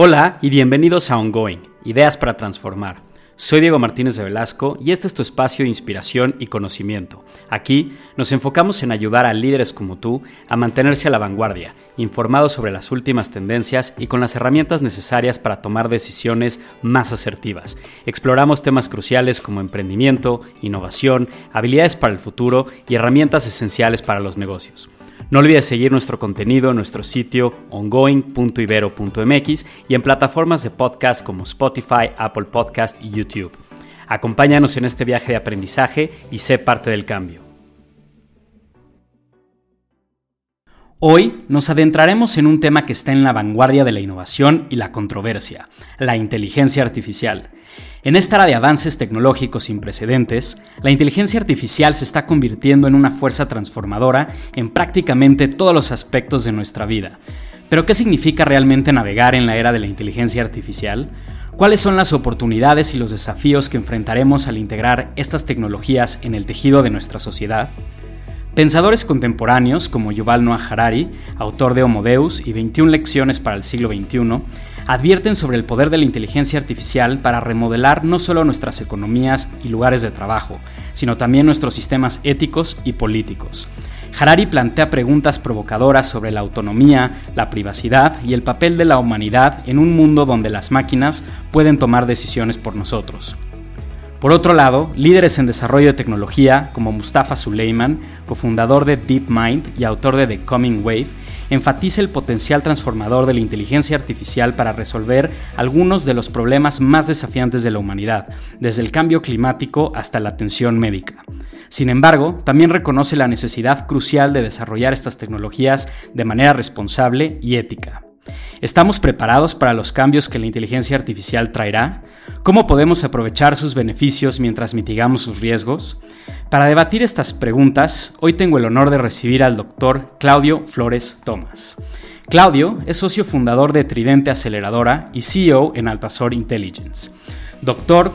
Hola y bienvenidos a Ongoing, Ideas para Transformar. Soy Diego Martínez de Velasco y este es tu espacio de inspiración y conocimiento. Aquí nos enfocamos en ayudar a líderes como tú a mantenerse a la vanguardia, informados sobre las últimas tendencias y con las herramientas necesarias para tomar decisiones más asertivas. Exploramos temas cruciales como emprendimiento, innovación, habilidades para el futuro y herramientas esenciales para los negocios. No olvides seguir nuestro contenido en nuestro sitio ongoing.ibero.mx y en plataformas de podcast como Spotify, Apple Podcast y YouTube. Acompáñanos en este viaje de aprendizaje y sé parte del cambio. Hoy nos adentraremos en un tema que está en la vanguardia de la innovación y la controversia, la inteligencia artificial. En esta era de avances tecnológicos sin precedentes, la inteligencia artificial se está convirtiendo en una fuerza transformadora en prácticamente todos los aspectos de nuestra vida. Pero ¿qué significa realmente navegar en la era de la inteligencia artificial? ¿Cuáles son las oportunidades y los desafíos que enfrentaremos al integrar estas tecnologías en el tejido de nuestra sociedad? Pensadores contemporáneos como Yuval Noah Harari, autor de Homo Deus y 21 lecciones para el siglo XXI, advierten sobre el poder de la inteligencia artificial para remodelar no solo nuestras economías y lugares de trabajo, sino también nuestros sistemas éticos y políticos. Harari plantea preguntas provocadoras sobre la autonomía, la privacidad y el papel de la humanidad en un mundo donde las máquinas pueden tomar decisiones por nosotros. Por otro lado, líderes en desarrollo de tecnología como Mustafa Suleiman, cofundador de DeepMind y autor de The Coming Wave, enfatiza el potencial transformador de la inteligencia artificial para resolver algunos de los problemas más desafiantes de la humanidad, desde el cambio climático hasta la atención médica. Sin embargo, también reconoce la necesidad crucial de desarrollar estas tecnologías de manera responsable y ética. ¿Estamos preparados para los cambios que la inteligencia artificial traerá? ¿Cómo podemos aprovechar sus beneficios mientras mitigamos sus riesgos? Para debatir estas preguntas, hoy tengo el honor de recibir al doctor Claudio Flores Tomás. Claudio es socio fundador de Tridente Aceleradora y CEO en Altazor Intelligence. Doctor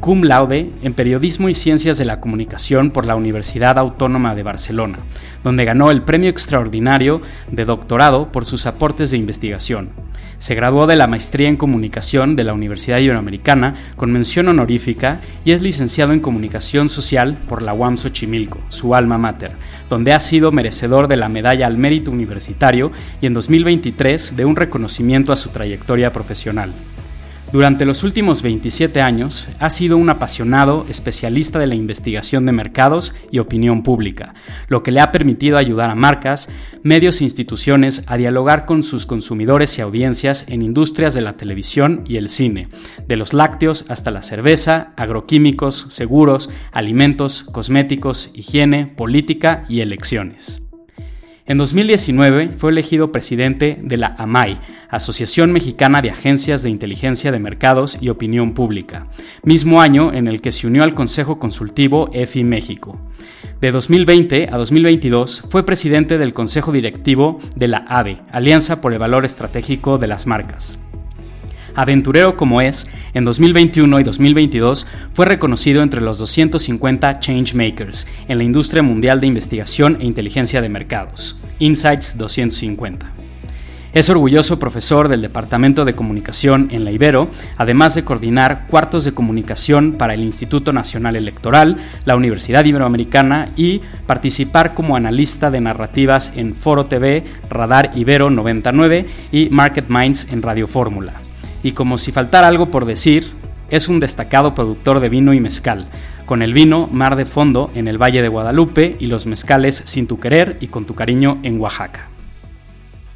cum laude en Periodismo y Ciencias de la Comunicación por la Universidad Autónoma de Barcelona, donde ganó el Premio Extraordinario de Doctorado por sus aportes de investigación. Se graduó de la Maestría en Comunicación de la Universidad Iberoamericana con mención honorífica y es licenciado en Comunicación Social por la UAM Xochimilco, su alma mater, donde ha sido merecedor de la Medalla al Mérito Universitario y en 2023 de un reconocimiento a su trayectoria profesional. Durante los últimos 27 años ha sido un apasionado especialista de la investigación de mercados y opinión pública, lo que le ha permitido ayudar a marcas, medios e instituciones a dialogar con sus consumidores y audiencias en industrias de la televisión y el cine, de los lácteos hasta la cerveza, agroquímicos, seguros, alimentos, cosméticos, higiene, política y elecciones. En 2019 fue elegido presidente de la AMAI, Asociación Mexicana de Agencias de Inteligencia de Mercados y Opinión Pública, mismo año en el que se unió al Consejo Consultivo EFI México. De 2020 a 2022 fue presidente del Consejo Directivo de la AVE, Alianza por el Valor Estratégico de las Marcas. Aventurero como es, en 2021 y 2022 fue reconocido entre los 250 Changemakers en la industria mundial de investigación e inteligencia de mercados, Insights 250. Es orgulloso profesor del Departamento de Comunicación en la Ibero, además de coordinar cuartos de comunicación para el Instituto Nacional Electoral, la Universidad Iberoamericana y participar como analista de narrativas en Foro TV, Radar Ibero 99 y Market Minds en Radio Fórmula y como si faltara algo por decir, es un destacado productor de vino y mezcal, con el vino Mar de Fondo en el Valle de Guadalupe y los mezcales Sin tu querer y Con tu cariño en Oaxaca.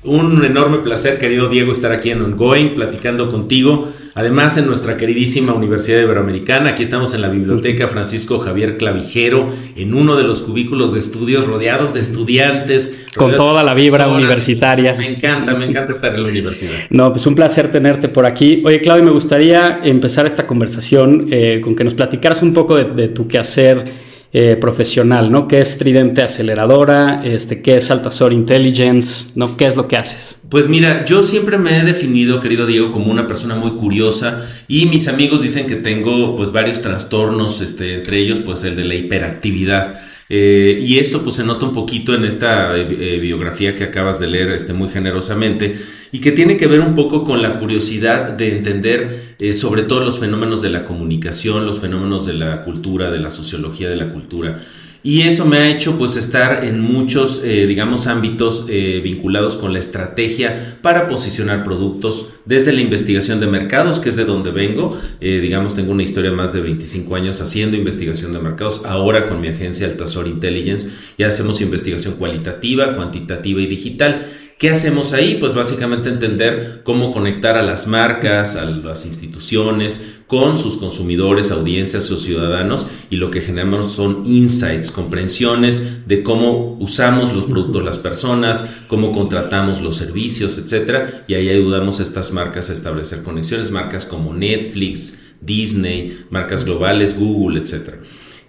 Un enorme placer, querido Diego, estar aquí en Ongoing, platicando contigo. Además, en nuestra queridísima Universidad Iberoamericana, aquí estamos en la Biblioteca Francisco Javier Clavijero, en uno de los cubículos de estudios, rodeados de estudiantes. Con toda la vibra universitaria. Me encanta, me encanta estar en la universidad. No, pues un placer tenerte por aquí. Oye, Claudio, me gustaría empezar esta conversación eh, con que nos platicaras un poco de, de tu quehacer eh, profesional, ¿no? ¿Qué es Tridente Aceleradora? Este, ¿Qué es Altazor Intelligence? ¿no? ¿Qué es lo que haces? Pues mira, yo siempre me he definido, querido Diego, como una persona muy curiosa y mis amigos dicen que tengo pues varios trastornos, este, entre ellos pues el de la hiperactividad. Eh, y esto pues se nota un poquito en esta eh, biografía que acabas de leer este, muy generosamente y que tiene que ver un poco con la curiosidad de entender sobre todo los fenómenos de la comunicación, los fenómenos de la cultura, de la sociología de la cultura. Y eso me ha hecho pues estar en muchos, eh, digamos, ámbitos eh, vinculados con la estrategia para posicionar productos desde la investigación de mercados, que es de donde vengo. Eh, digamos, tengo una historia más de 25 años haciendo investigación de mercados. Ahora con mi agencia Altazor Intelligence ya hacemos investigación cualitativa, cuantitativa y digital. ¿Qué hacemos ahí? Pues básicamente entender cómo conectar a las marcas, a las instituciones, con sus consumidores, audiencias o ciudadanos y lo que generamos son insights, comprensiones de cómo usamos los productos las personas, cómo contratamos los servicios, etcétera, y ahí ayudamos a estas marcas a establecer conexiones, marcas como Netflix, Disney, marcas globales, Google, etcétera.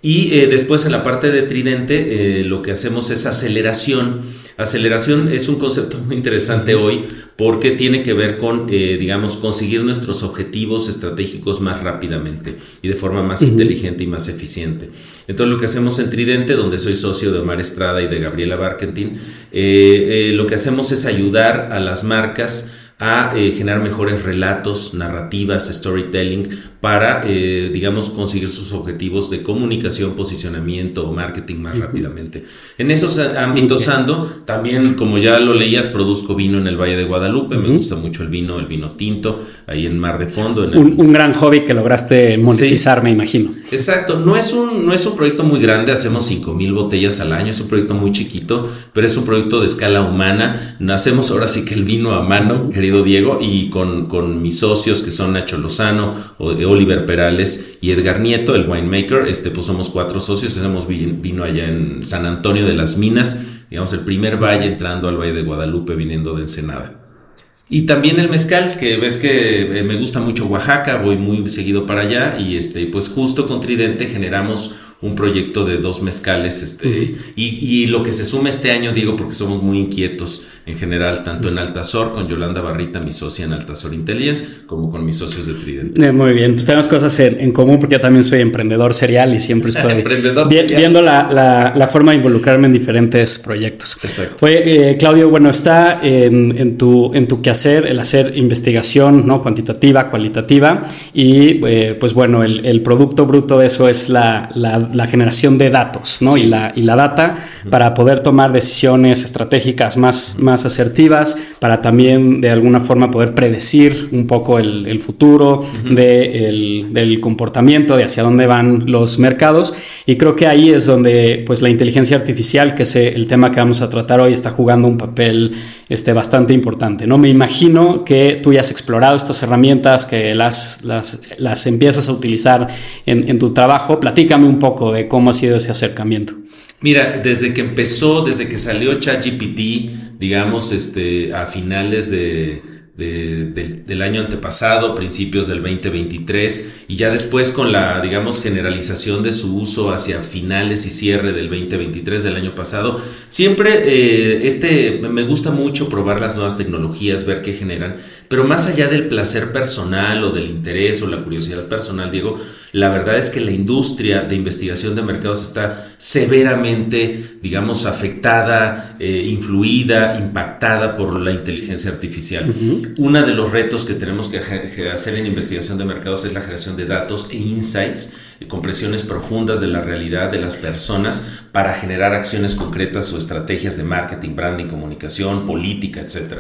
Y eh, después en la parte de Tridente eh, lo que hacemos es aceleración Aceleración es un concepto muy interesante hoy porque tiene que ver con, eh, digamos, conseguir nuestros objetivos estratégicos más rápidamente y de forma más inteligente y más eficiente. Entonces lo que hacemos en Tridente, donde soy socio de Omar Estrada y de Gabriela Barkentin, eh, eh, lo que hacemos es ayudar a las marcas a eh, generar mejores relatos, narrativas, storytelling para, eh, digamos, conseguir sus objetivos de comunicación, posicionamiento o marketing más rápidamente. En esos ámbitos ando, también como ya lo leías, produzco vino en el Valle de Guadalupe, me gusta mucho el vino, el vino tinto, ahí en Mar de Fondo. un, gran hobby que lograste monetizar, me imagino. Exacto, no es, un, no es un proyecto muy grande, hacemos 5 mil botellas al año, es un proyecto muy chiquito, pero es un proyecto de escala humana, hacemos ahora sí que el vino a mano, querido Diego, y con, mis socios que son Nacho Lozano, Oliver Perales y Edgar Nieto, el winemaker, este, pues somos cuatro socios, hacemos vino allá en San Antonio de las Minas, digamos el primer valle entrando al Valle de Guadalupe viniendo de Ensenada. Y también el mezcal, que ves que eh, me gusta mucho Oaxaca, voy muy seguido para allá y este, pues justo con Tridente generamos un proyecto de dos mezcales, este, y, y, lo que se suma este año, Diego, porque somos muy inquietos en general, tanto en Altazor, con Yolanda Barrita, mi socia en Altazor Intelligence, como con mis socios de Tridente. Eh, muy bien, pues tenemos cosas en, común porque yo también soy emprendedor serial y siempre estoy viendo la, la, forma de involucrarme en diferentes proyectos. Exacto. Eh, Claudio, bueno, está en, en, tu, en tu quehacer el hacer investigación ¿no? cuantitativa, cualitativa, y eh, pues bueno, el, el, producto bruto de eso es la, la la generación de datos ¿no? y, la, y la data para poder tomar decisiones estratégicas más, más asertivas, para también de alguna forma poder predecir un poco el, el futuro de el, del comportamiento, de hacia dónde van los mercados. Y creo que ahí es donde pues, la inteligencia artificial, que es el tema que vamos a tratar hoy, está jugando un papel este, bastante importante. ¿no? Me imagino que tú ya has explorado estas herramientas, que las, las, las empiezas a utilizar en, en tu trabajo. Platícame un poco de cómo ha sido ese acercamiento. Mira, desde que empezó, desde que salió ChatGPT, digamos, este, a finales de, del, año antepasado, principios del 2023, y ya después con la, digamos, generalización de su uso hacia finales y cierre del 2023 del año pasado, siempre eh, este, me gusta mucho probar las nuevas tecnologías, ver qué generan, pero más allá del placer personal o del interés o la curiosidad personal, Diego, la verdad es que la industria de investigación de mercados está severamente, digamos, afectada, eh, influida, impactada por la inteligencia artificial. Uno de los retos que tenemos que hacer en investigación de mercados es la creación de datos e insights, eh, compresiones profundas de la realidad de las personas para generar acciones concretas o estrategias de marketing, branding, comunicación, política, etc.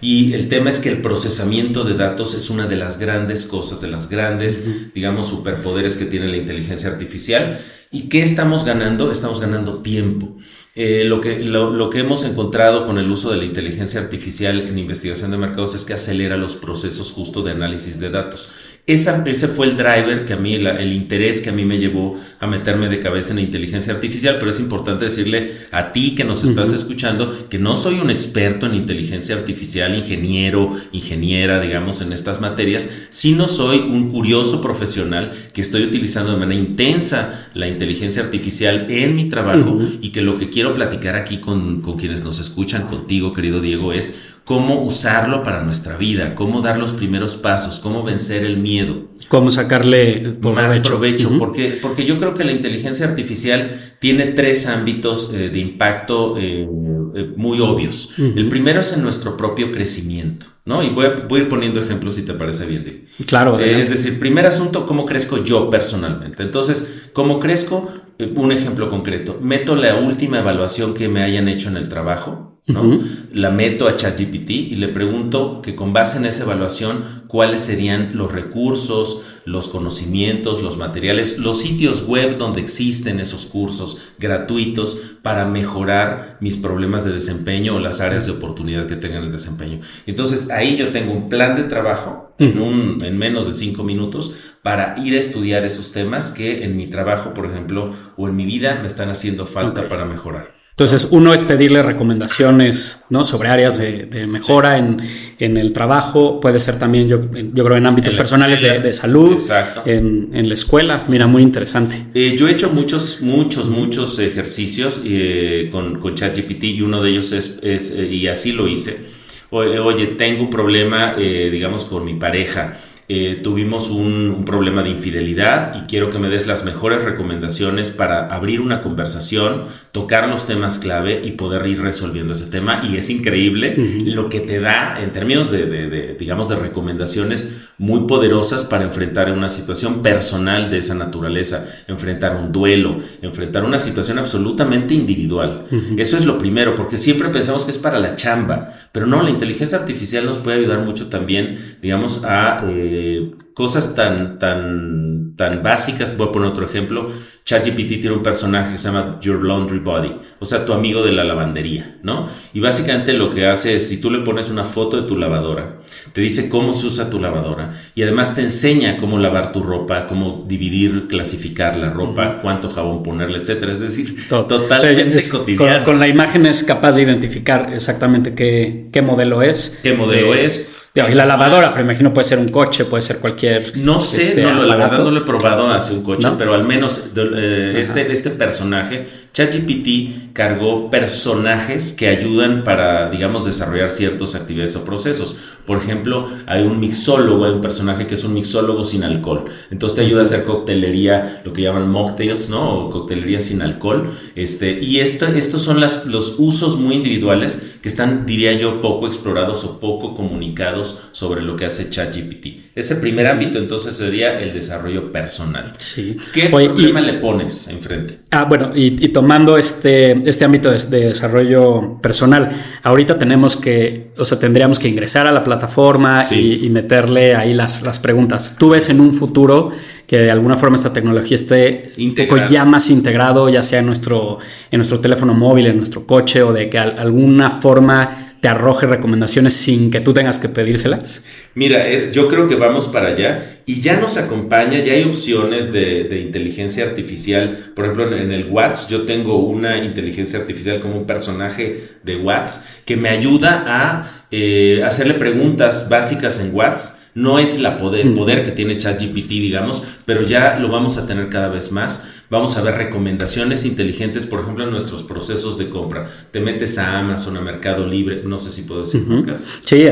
Y el tema es que el procesamiento de datos es una de las grandes cosas, de las grandes, digamos, superpoderes que tiene la inteligencia artificial. ¿Y qué estamos ganando? Estamos ganando tiempo. Eh, lo, que, lo, que hemos encontrado con el uso de la inteligencia artificial en investigación de mercados es que acelera los procesos justo de análisis de datos. Esa, ese fue el driver que a mí, el interés que a mí me llevó a meterme de cabeza en la inteligencia artificial, pero es importante decirle a ti que nos estás escuchando que no soy un experto en inteligencia artificial, ingeniero, ingeniera, digamos, en estas materias, sino soy un curioso profesional que estoy utilizando de manera intensa la inteligencia artificial en mi trabajo y que lo que quiero platicar aquí con, con quienes nos escuchan, contigo, querido Diego, es cómo usarlo para nuestra vida, cómo dar los primeros pasos, cómo vencer el miedo. Cómo sacarle más provecho, porque, porque yo creo que la inteligencia artificial tiene tres ámbitos eh, de impacto eh, eh, muy obvios. El primero es en nuestro propio crecimiento. ¿no? Y voy a, ir poniendo ejemplos si te parece bien. Claro. es decir, primer asunto, ¿cómo crezco yo personalmente? Entonces, ¿cómo crezco? un ejemplo concreto. Meto la última evaluación que me hayan hecho en el trabajo ¿no? La meto a ChatGPT y le pregunto que con base en esa evaluación cuáles serían los recursos, los conocimientos, los materiales, los sitios web donde existen esos cursos gratuitos para mejorar mis problemas de desempeño o las áreas de oportunidad que tengan el desempeño. Entonces ahí yo tengo un plan de trabajo en, un, en menos de cinco minutos para ir a estudiar esos temas que en mi trabajo, por ejemplo, o en mi vida me están haciendo falta para mejorar. Entonces, uno es pedirle recomendaciones ¿no? sobre áreas de, mejora en, el trabajo, puede ser también, yo, yo creo, en ámbitos personales de, salud, en, en, la escuela. Mira, muy interesante. Eh, yo he hecho muchos, muchos, muchos ejercicios eh, con, con ChatGPT y uno de ellos es, es eh, y así lo hice. Oye, tengo un problema, digamos, con mi pareja eh, tuvimos un, problema de infidelidad y quiero que me des las mejores recomendaciones para abrir una conversación, tocar los temas clave y poder ir resolviendo ese tema. Y es increíble lo que te da en términos de, digamos, de recomendaciones muy poderosas para enfrentar una situación personal de esa naturaleza, enfrentar un duelo, enfrentar una situación absolutamente individual. Eso es lo primero, porque siempre pensamos que es para la chamba, pero no, la inteligencia artificial nos puede ayudar mucho también, digamos, a... Eh, eh, cosas tan, tan, tan básicas. Voy a poner otro ejemplo. ChatGPT tiene un personaje que se llama Your Laundry Body, o sea, tu amigo de la lavandería, ¿no? Y básicamente lo que hace es, si tú le pones una foto de tu lavadora, te dice cómo se usa tu lavadora y además te enseña cómo lavar tu ropa, cómo dividir, clasificar la ropa, cuánto jabón ponerle, etcétera. Es decir, totalmente cotidiano. Con, la imagen es capaz de identificar exactamente qué, qué modelo es. ¿Qué modelo eh, es? Y la lavadora, pero imagino puede ser un coche, puede ser cualquier. No sé, este, no, la verdad no lo he probado hacia un coche, pero al menos eh, este, este personaje, ChatGPT cargó personajes que ayudan para, digamos, desarrollar ciertas actividades o procesos. Por ejemplo, hay un mixólogo, hay un personaje que es un mixólogo sin alcohol. Entonces te ayuda a hacer coctelería, lo que llaman mocktails, ¿no? O coctelería sin alcohol. Este, y esto, estos son las, los usos muy individuales que están, diría yo, poco explorados o poco comunicados sobre lo que hace ChatGPT. Ese primer ámbito entonces sería el desarrollo personal. Sí. ¿Qué problema le pones enfrente? Ah, bueno, y, tomando este, este ámbito de, desarrollo personal, ahorita tenemos que, o sea, tendríamos que ingresar a la plataforma y, meterle ahí las, las preguntas. ¿Tú ves en un futuro que de alguna forma esta tecnología esté ya más integrado, ya sea en nuestro, en nuestro teléfono móvil, en nuestro coche, o de que alguna forma te arroje recomendaciones sin que tú tengas que pedírselas? Mira, eh, yo creo que vamos para allá y ya nos acompaña, ya hay opciones de, inteligencia artificial. Por ejemplo, en, el WhatsApp yo tengo una inteligencia artificial como un personaje de WhatsApp que me ayuda a eh, hacerle preguntas básicas en WhatsApp no es la poder, el poder que tiene ChatGPT, digamos, pero ya lo vamos a tener cada vez más. Vamos a ver recomendaciones inteligentes, por ejemplo, en nuestros procesos de compra. Te metes a Amazon, a Mercado Libre, no sé si puedo decir Sí,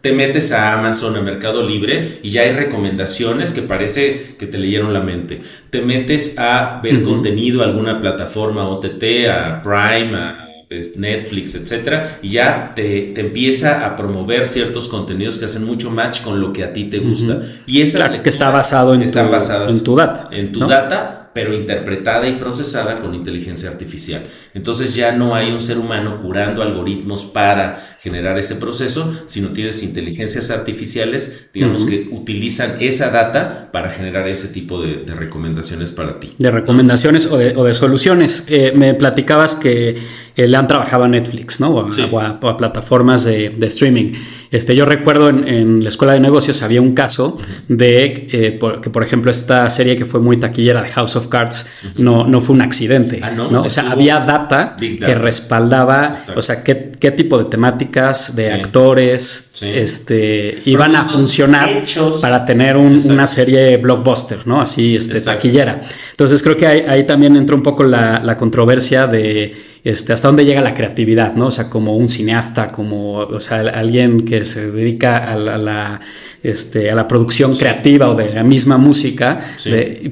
Te metes a Amazon, a Mercado Libre y ya hay recomendaciones que parece que te leyeron la mente. Te metes a ver contenido, alguna plataforma OTT, a Prime, a Netflix, etcétera, y ya te, empieza a promover ciertos contenidos que hacen mucho match con lo que a ti te gusta. Y esas que está basado en, están tu, basadas en tu data. En tu data pero interpretada y procesada con inteligencia artificial. Entonces ya no hay un ser humano curando algoritmos para generar ese proceso, sino tienes inteligencias artificiales, digamos, que utilizan esa data para generar ese tipo de, recomendaciones para ti. De recomendaciones o, de, soluciones. Eh, me platicabas que le han trabajado a Netflix, ¿no? O a, plataformas de, streaming. Este, yo recuerdo en, la escuela de negocios había un caso de eh, que, por ejemplo, esta serie que fue muy taquillera de House of Cards no, no fue un accidente. Ah, no, O sea, había data, que respaldaba, o sea, qué, tipo de temáticas, de actores, este, iban a funcionar para tener una serie blockbuster, ¿no? Así, este, taquillera. Entonces creo que ahí, también entra un poco la, la controversia de este, hasta dónde llega la creatividad, ¿no? O sea, como un cineasta, como, o sea, alguien que se dedica a la, este, a la producción creativa o de la misma música,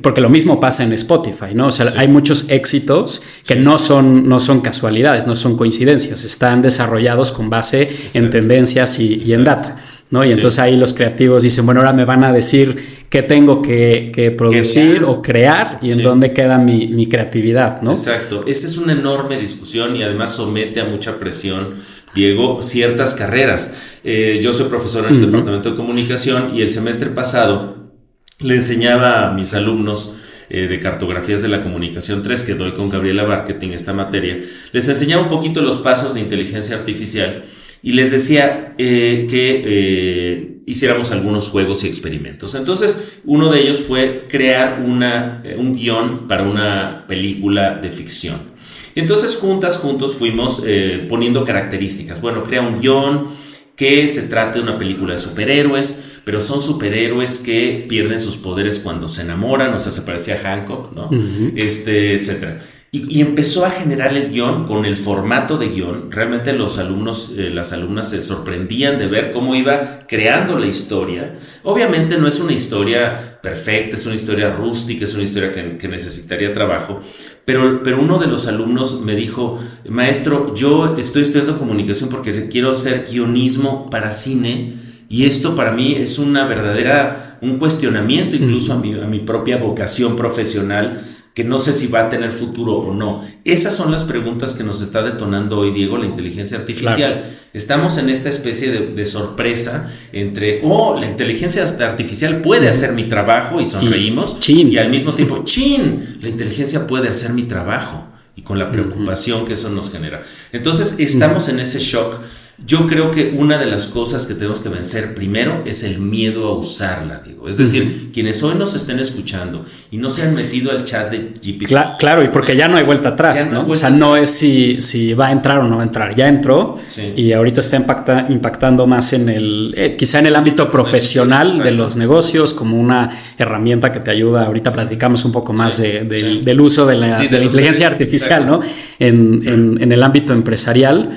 porque lo mismo pasa en Spotify, ¿no? O sea, hay muchos éxitos que no, son, no son casualidades, no son coincidencias, están desarrollados con base en tendencias y, en data. ¿No? Y entonces ahí los creativos dicen, bueno, ahora me van a decir qué tengo que, producir o crear y en dónde queda mi, creatividad, ¿no? Exacto. Esa es una enorme discusión y además somete a mucha presión. Diego, ciertas carreras. Eh, yo soy profesor en el Departamento de Comunicación y el semestre pasado le enseñaba a mis alumnos eh, de cartografías de la comunicación 3 que doy con Gabriela Marketing esta materia, les enseñaba un poquito los pasos de inteligencia artificial y les decía eh, que eh, hiciéramos algunos juegos y experimentos. Entonces, uno de ellos fue crear una, eh, un guion para una película de ficción. Entonces, juntas, juntos fuimos poniendo características. Bueno, crea un guion que se trate de una película de superhéroes, pero son superhéroes que pierden sus poderes cuando se enamoran, o sea, se parecía a Hancock, ¿no? Este, etcétera. Y, empezó a generar el guion con el formato de guion. Realmente los alumnos, eh, las alumnas se sorprendían de ver cómo iba creando la historia. Obviamente no es una historia perfecta, es una historia rústica, es una historia que, necesitaría trabajo. Pero, pero uno de los alumnos me dijo, maestro, yo estoy estudiando comunicación porque quiero hacer guionismo para cine. Y esto para mí es una verdadera, un cuestionamiento incluso a mi, a mi propia vocación profesional que no sé si va a tener futuro o no. Esas son las preguntas que nos está detonando hoy, Diego, la inteligencia artificial. Estamos en esta especie de, sorpresa entre, oh, la inteligencia artificial puede hacer mi trabajo y sonreímos, y al mismo tiempo, chin, la inteligencia puede hacer mi trabajo y con la preocupación que eso nos genera. Entonces, estamos en ese shock yo creo que una de las cosas que tenemos que vencer primero es el miedo a usarla, digo. Es decir, quienes hoy nos estén escuchando y no se han metido al chat de GPT. claro, y porque ya no hay vuelta atrás, ¿no? o sea, no es si, si va a entrar o no va a entrar. Ya entró y ahorita está impactando más en el, eh, quizá en el ámbito profesional de los negocios, como una herramienta que te ayuda. Ahorita platicamos un poco más del uso de la, inteligencia artificial, ¿no? En, en el ámbito empresarial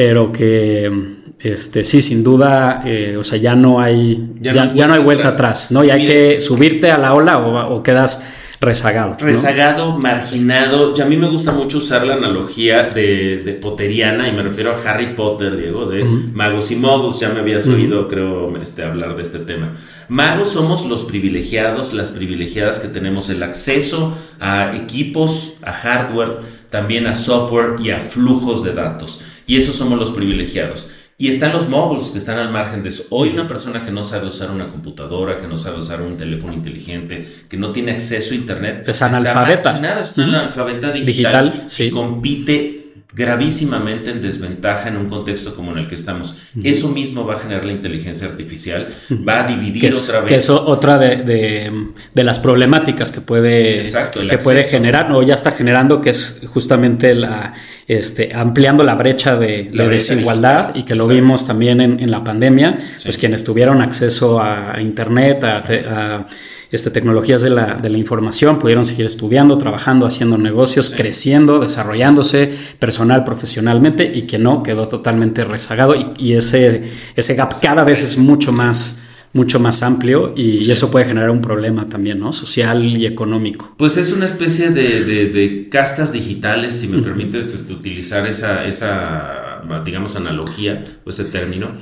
pero que este, sí, sin duda, eh, o sea, ya no hay, ya, no, hay vuelta atrás, ¿no? Y hay que subirte a la ola o, quedas rezagado. Rezagado, marginado. Y a mí me gusta mucho usar la analogía de, poteriana, y me refiero a Harry Potter, Diego, de magos y mogos. Ya me habías oído, creo, este, hablar de este tema. Magos somos los privilegiados, las privilegiadas que tenemos el acceso a equipos, a hardware, también a software y a flujos de datos. Y esos somos los privilegiados. Y están los moguls que están al margen de eso. Hoy una persona que no sabe usar una computadora, que no sabe usar un teléfono inteligente, que no tiene acceso a internet, es analfabeta. Nada, es una analfabeta digital, digital compite gravísimamente en desventaja en un contexto como en el que estamos. Eso mismo va a generar la inteligencia artificial, va a dividir otra vez. Que es otra de, las problemáticas que puede, que puede generar, o ya está generando, que es justamente la este, ampliando la brecha de, desigualdad y que lo vimos también en, la pandemia, pues quienes tuvieron acceso a, Internet, a este, tecnologías de la, información, pudieron seguir estudiando, trabajando, haciendo negocios, creciendo, desarrollándose personal, profesionalmente y que no quedó totalmente rezagado y, ese, ese gap cada vez es mucho más mucho más amplio y, eso puede generar un problema también, ¿no? Social y económico. Pues es una especie de, castas digitales, si me permites este, utilizar esa, esa, digamos, analogía o ese término.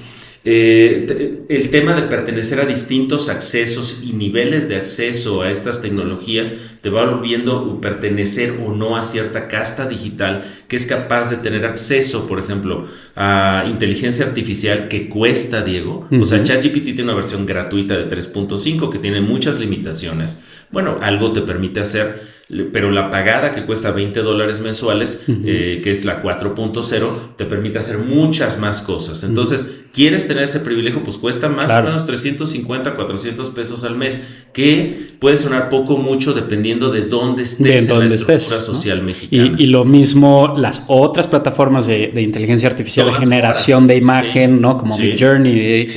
Eh, el tema de pertenecer a distintos accesos y niveles de acceso a estas tecnologías te va volviendo pertenecer o no a cierta casta digital que es capaz de tener acceso, por ejemplo, a inteligencia artificial que cuesta, Diego. O sea, ChatGPT tiene una versión gratuita de 3.5 que tiene muchas limitaciones. Bueno, algo te permite hacer pero la pagada que cuesta 20 dólares mensuales, eh, que es la 4.0, te permite hacer muchas más cosas. Entonces, quieres tener ese privilegio, pues cuesta más o menos 350, 400 pesos al mes, que puede sonar poco o mucho dependiendo de dónde estés en la estructura social mexicana. Y, lo mismo las otras plataformas de, inteligencia artificial de generación de imagen, ¿no? Como sí, Journey,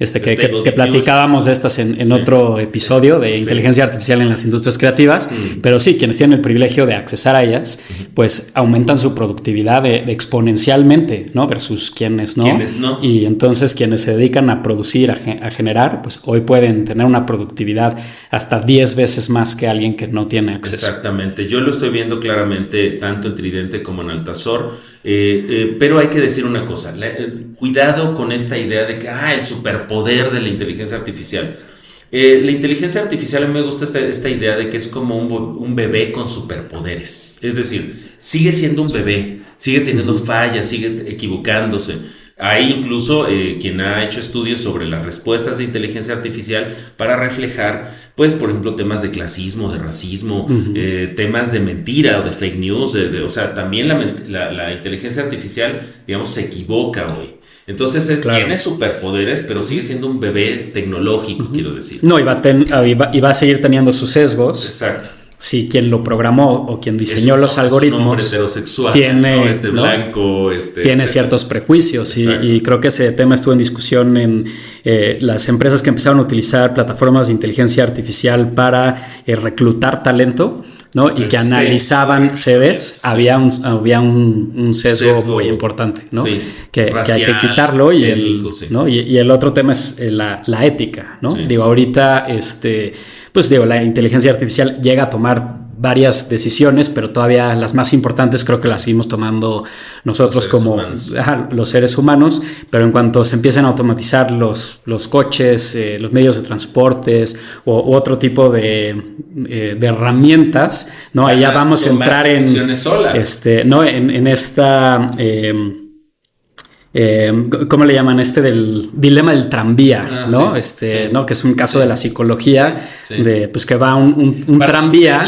este, que, que, platicábamos de estas en, otro episodio de inteligencia artificial en las industrias creativas, pero sí, quienes tienen el privilegio de accesar a ellas, pues aumentan su productividad de, exponencialmente, ¿no? Versus quienes no. no. Y entonces quienes se dedican a producir, a, generar, pues hoy pueden tener una productividad hasta 10 veces más que alguien que no tiene acceso. Exactamente, yo lo estoy viendo claramente tanto en Tridente como en Altazor eh, eh, pero hay que decir una cosa, cuidado con esta idea de que, ah, el superpoder de la inteligencia artificial. Eh, la inteligencia artificial, a mí me gusta esta, idea de que es como un, bebé con superpoderes. Es decir, sigue siendo un bebé, sigue teniendo fallas, sigue equivocándose. Hay incluso eh, quien ha hecho estudios sobre las respuestas de inteligencia artificial para reflejar, pues, por ejemplo, temas de clasismo, de racismo, eh, temas de mentira o de fake news. o sea, también la, inteligencia artificial, digamos, se equivoca hoy. Entonces es, tiene superpoderes, pero sigue siendo un bebé tecnológico, quiero decir. No, y va, y va a seguir teniendo sus sesgos. Exacto si quien lo programó o quien diseñó los algoritmos tiene, este blanco, este, tiene ciertos prejuicios y, creo que ese tema estuvo en discusión en eh, las empresas que empezaron a utilizar plataformas de inteligencia artificial para eh, reclutar talento. ¿no? y que analizaban CVs, había un, había un, sesgo, muy importante, ¿no? que, hay que quitarlo y, el, ¿no? y, el otro tema es eh, la, la ética, ¿no? Digo, ahorita este pues digo, la inteligencia artificial llega a tomar varias decisiones, pero todavía las más importantes creo que las seguimos tomando nosotros como los seres humanos, pero en cuanto se empiecen a automatizar los, los coches, eh, los medios de transportes o otro tipo de, eh, de herramientas, ¿no? Ahí ya vamos a entrar en, este, ¿no? en, esta... Eh, eh, ¿cómo le llaman? Este del dilema del tranvía, ah, ¿no? este, ¿no? Que es un caso de la psicología, de pues que va un, un, tranvía.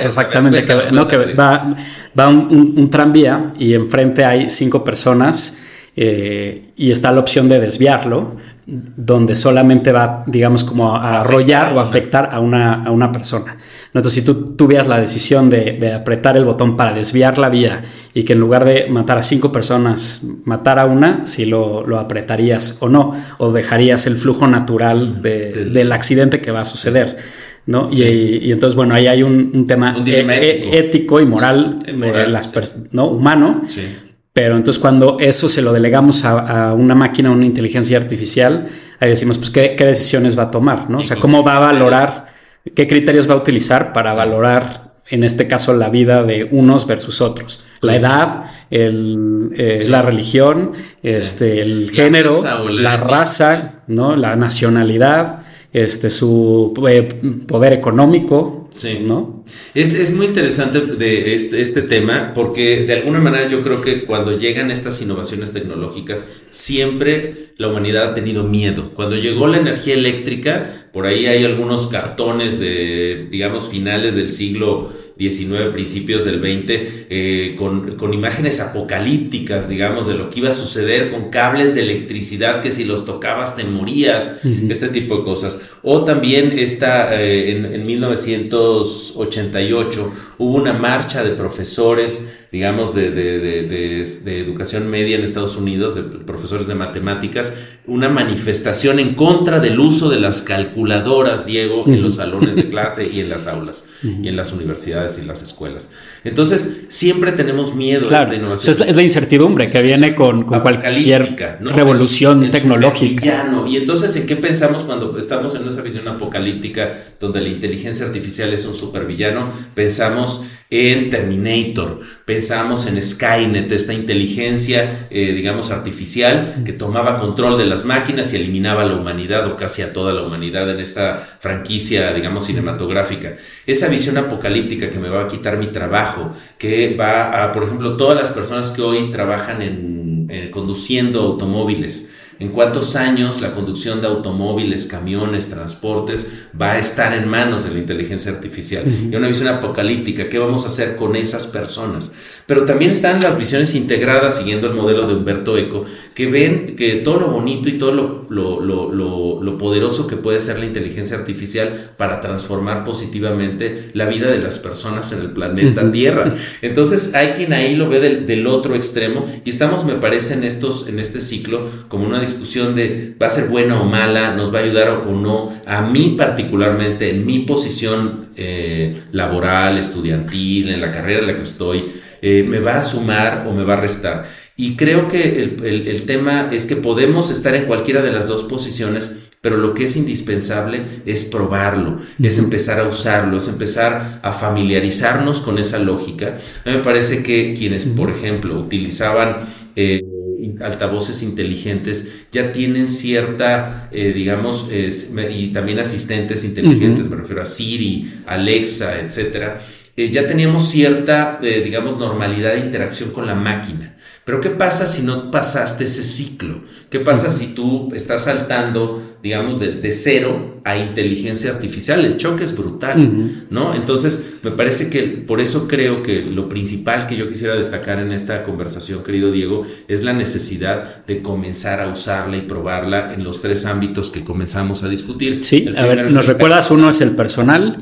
exactamente, que, ¿no? que va, va un, tranvía y enfrente hay cinco personas eh, y está la opción de desviarlo, donde solamente va, digamos, como a arrollar o afectar a una, a una persona. Entonces, si tú tuvieras la decisión de, apretar el botón para desviar la vía y que en lugar de matar a cinco personas, matar a una, si lo, apretarías o no, o dejarías el flujo natural del accidente que va a suceder. ¿no? Y, entonces, bueno, ahí hay un, tema e, e, ético. y moral, ¿no? humano. Pero entonces cuando eso se lo delegamos a, una máquina, a una inteligencia artificial, ahí decimos, pues, ¿qué, decisiones va a tomar? ¿no? O sea, ¿cómo va a valorar qué criterios va a utilizar para valorar, en este caso, la vida de unos versus otros. La pues edad, el, eh, la religión, este, el género, la, raza, ¿no? la nacionalidad, este, su eh, poder económico, Sí. ¿no? Es, es, muy interesante de este, este, tema porque de alguna manera yo creo que cuando llegan estas innovaciones tecnológicas, siempre la humanidad ha tenido miedo. Cuando llegó la energía eléctrica, por ahí hay algunos cartones de, digamos, finales del siglo 19, principios del 20, eh, con, con, imágenes apocalípticas, digamos, de lo que iba a suceder con cables de electricidad que si los tocabas te morías, este tipo de cosas. O también esta, eh, en, en 1988 hubo una marcha de profesores digamos, de, de, de, educación media en Estados Unidos, de profesores de matemáticas, una manifestación en contra del uso de las calculadoras, Diego, en los salones de clase y en las aulas, y en las universidades y las escuelas. Entonces, siempre tenemos miedo a esta innovación. Es la, incertidumbre que viene con, con cualquier revolución tecnológica. Y entonces, ¿en qué pensamos cuando estamos en esa visión apocalíptica donde la inteligencia artificial es un supervillano? Pensamos en Terminator, pensamos en Skynet, esta inteligencia, eh, digamos, artificial que tomaba control de las máquinas y eliminaba a la humanidad o casi a toda la humanidad en esta franquicia, digamos, cinematográfica. Esa visión apocalíptica que me va a quitar mi trabajo, que va a, por ejemplo, todas las personas que hoy trabajan en, eh, conduciendo automóviles, en cuántos años la conducción de automóviles, camiones, transportes va a estar en manos de la inteligencia artificial. Y una visión apocalíptica, ¿qué vamos a hacer con esas personas? Pero también están las visiones integradas, siguiendo el modelo de Humberto Eco, que ven que todo lo bonito y todo lo, lo, poderoso que puede ser la inteligencia artificial para transformar positivamente la vida de las personas en el planeta Tierra. Entonces hay quien ahí lo ve del, del, otro extremo y estamos, me parece, en, estos, en este ciclo como una discusión de va a ser buena o mala, nos va a ayudar o no. A mí particularmente, en mi posición eh, laboral, estudiantil, en la carrera en la que estoy, eh, me va a sumar o me va a restar. Y creo que el, tema es que podemos estar en cualquiera de las dos posiciones, pero lo que es indispensable es probarlo, es empezar a usarlo, es empezar a familiarizarnos con esa lógica. A mí me parece que quienes, por ejemplo, utilizaban... Eh, altavoces inteligentes ya tienen cierta, eh, digamos, y también asistentes inteligentes, me refiero a Siri, Alexa, etcétera, eh, ya teníamos cierta, eh, digamos, normalidad de interacción con la máquina. Pero ¿qué pasa si no pasaste ese ciclo? ¿Qué pasa si tú estás saltando, digamos, de, cero a inteligencia artificial? El choque es brutal, ¿no? Entonces, me parece que por eso creo que lo principal que yo quisiera destacar en esta conversación, querido Diego, es la necesidad de comenzar a usarla y probarla en los tres ámbitos que comenzamos a discutir. Sí, a ver, nos recuerdas, uno es el personal,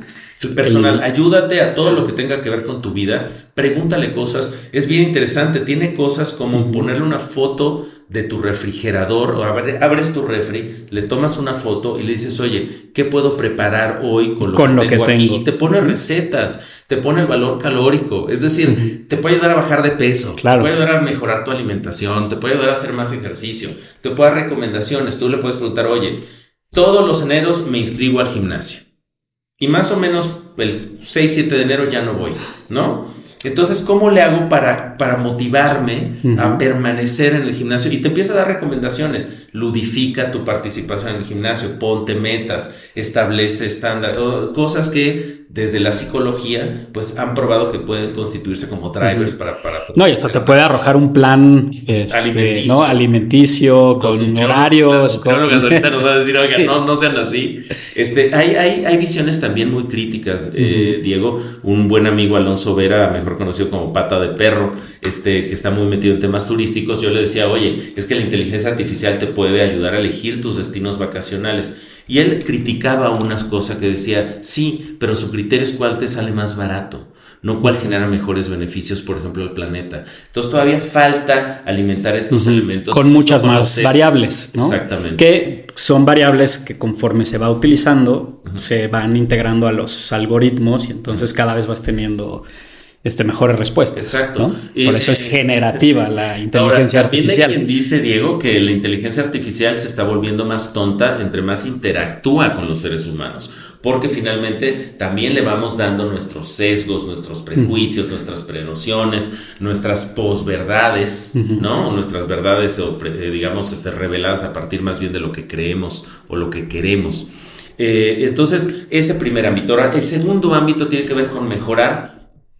personal. Ayúdate a todo lo que tenga que ver con tu vida. Pregúntale cosas. Es bien interesante. Tiene cosas como ponerle una foto de tu refrigerador o abres tu refri, le tomas una foto y le dices, oye, ¿qué puedo preparar hoy con lo, que, tengo aquí? Y te pone recetas, te pone el valor calórico. Es decir, te puede ayudar a bajar de peso, te puede ayudar a mejorar tu alimentación, te puede ayudar a hacer más ejercicio, te puede dar recomendaciones. Tú le puedes preguntar, oye, todos los eneros me inscribo al gimnasio. Y más o menos el 6-7 de enero ya no voy, ¿no? Entonces, ¿cómo le hago para, para motivarme a permanecer en el gimnasio? Y te empieza a dar recomendaciones. Ludifica tu participación en el gimnasio, ponte metas, establece estándares, cosas que desde la psicología, pues han probado que pueden constituirse como drivers para, para... No, y hasta te puede arrojar un plan este, alimenticio, ¿no? alimenticio con horarios. Con... ahorita nos va a decir, oiga, no, no sean así. Este, hay, hay, hay visiones también muy críticas, eh, Diego. Un buen amigo, Alonso Vera, mejor conocido como Pata de Perro, este, que está muy metido en temas turísticos, yo le decía, oye, es que la inteligencia artificial te puede ayudar a elegir tus destinos vacacionales. Y él criticaba unas cosas que decía, sí, pero su criterio es cuál te sale más barato, no cuál genera mejores beneficios, por ejemplo, al planeta. Entonces todavía falta alimentar estos elementos. Con muchas más variables, ¿no? Exactamente. Que son variables que conforme se va utilizando, se van integrando a los algoritmos y entonces cada vez vas teniendo este, mejores respuestas. Exacto. Por eso es generativa la inteligencia artificial. Hay quien dice, Diego, que la inteligencia artificial se está volviendo más tonta entre más interactúa con los seres humanos, porque finalmente también le vamos dando nuestros sesgos, nuestros prejuicios, nuestras prenociones, nuestras posverdades, ¿no? Nuestras verdades, eh, digamos, este, reveladas a partir más bien de lo que creemos o lo que queremos. Eh, entonces, ese primer ámbito. el segundo ámbito tiene que ver con mejorar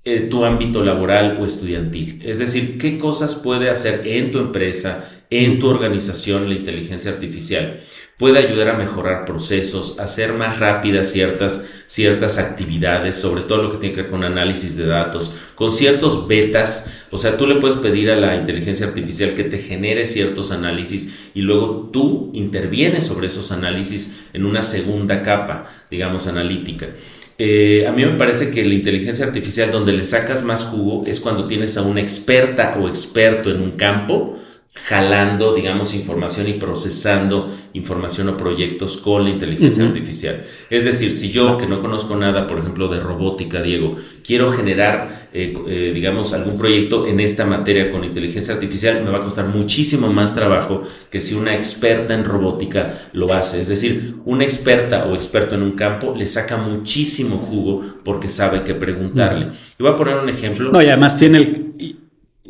eh, tu ámbito laboral o estudiantil. Es decir, qué cosas puede hacer en tu empresa, en tu organización la inteligencia artificial. Puede ayudar a mejorar procesos, hacer más rápidas ciertas, ciertas actividades, sobre todo lo que tiene que ver con análisis de datos, con ciertos betas. O sea, tú le puedes pedir a la inteligencia artificial que te genere ciertos análisis y luego tú intervienes sobre esos análisis en una segunda capa, digamos, analítica. Eh, a mí me parece que la inteligencia artificial donde le sacas más jugo es cuando tienes a una experta o experto en un campo jalando, digamos, información y procesando información o proyectos con la inteligencia artificial. Es decir, si yo, que no conozco nada, por ejemplo, de robótica, Diego, quiero generar, eh, eh, digamos, algún proyecto en esta materia con inteligencia artificial, me va a costar muchísimo más trabajo que si una experta en robótica lo hace. Es decir, una experta o experto en un campo le saca muchísimo jugo porque sabe qué preguntarle. Y voy a poner un ejemplo. No, y además tiene el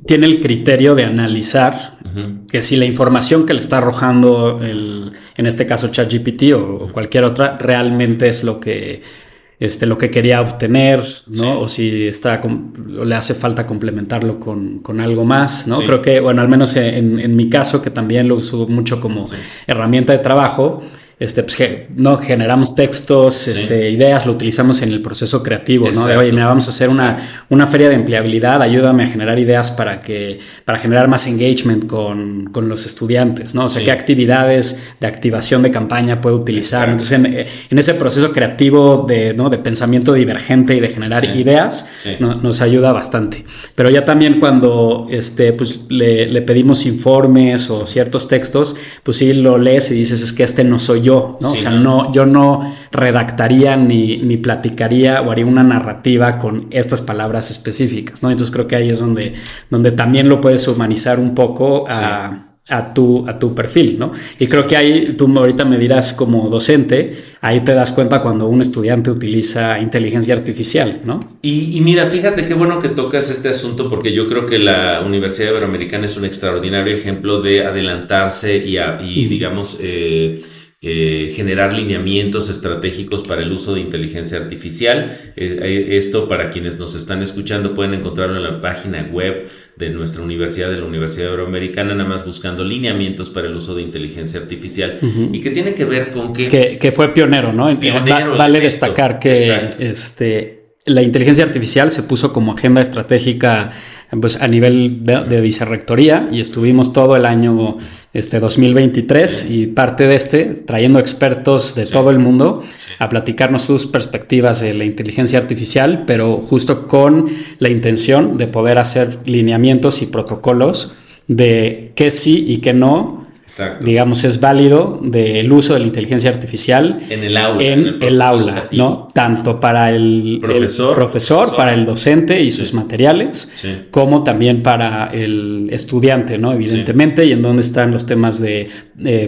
tiene el criterio de analizar que si la información que le está arrojando, el, en este caso ChatGPT o cualquier otra, realmente es lo que este, lo que quería obtener, ¿no? O si está, o le hace falta complementarlo con, con algo más, ¿no? Creo que, bueno, al menos en, en, mi caso, que también lo uso mucho como herramienta de trabajo, este, pues, no, generamos textos, este, ideas, lo utilizamos en el proceso creativo, ¿no? De, oye, mira, vamos a hacer una, una, feria de empleabilidad, ayúdame a generar ideas para que, para generar más engagement con, con los estudiantes, ¿no? O sea, qué actividades de activación de campaña puedo utilizar. Entonces, en, ese proceso creativo de, ¿no? de pensamiento divergente y de generar ideas, nos ayuda bastante. Pero ya también cuando, este, pues, le, le pedimos informes o ciertos textos, pues sí lo lees y dices, es que este no soy yo, ¿no? o sea, no. yo no redactaría ni, ni, platicaría o haría una narrativa con estas palabras específicas, ¿no? Entonces creo que ahí es donde, donde también lo puedes humanizar un poco a, tu, a tu perfil, ¿no? Y creo que ahí tú ahorita me dirás como docente, ahí te das cuenta cuando un estudiante utiliza inteligencia artificial, ¿no? Y, mira, fíjate qué bueno que tocas este asunto porque yo creo que la Universidad Iberoamericana es un extraordinario ejemplo de adelantarse y, y digamos, eh, eh, generar lineamientos estratégicos para el uso de inteligencia artificial. Eh, eh, esto para quienes nos están escuchando pueden encontrarlo en la página web de nuestra universidad, de la Universidad Euroamericana, nada más buscando lineamientos para el uso de inteligencia artificial y que tiene que ver con que... Que, fue pionero, ¿no? vale destacar que este, la inteligencia artificial se puso como agenda estratégica pues, a nivel de, vicerrectoría y estuvimos todo el año este 2023 y parte de este trayendo expertos de todo el mundo a platicarnos sus perspectivas de la inteligencia artificial, pero justo con la intención de poder hacer lineamientos y protocolos de qué sí y qué no digamos, es válido del uso de la inteligencia artificial en el aula, en, el, aula, ¿no? Tanto para el profesor, profesor, para el docente y sus materiales, como también para el estudiante, ¿no? Evidentemente, y en dónde están los temas de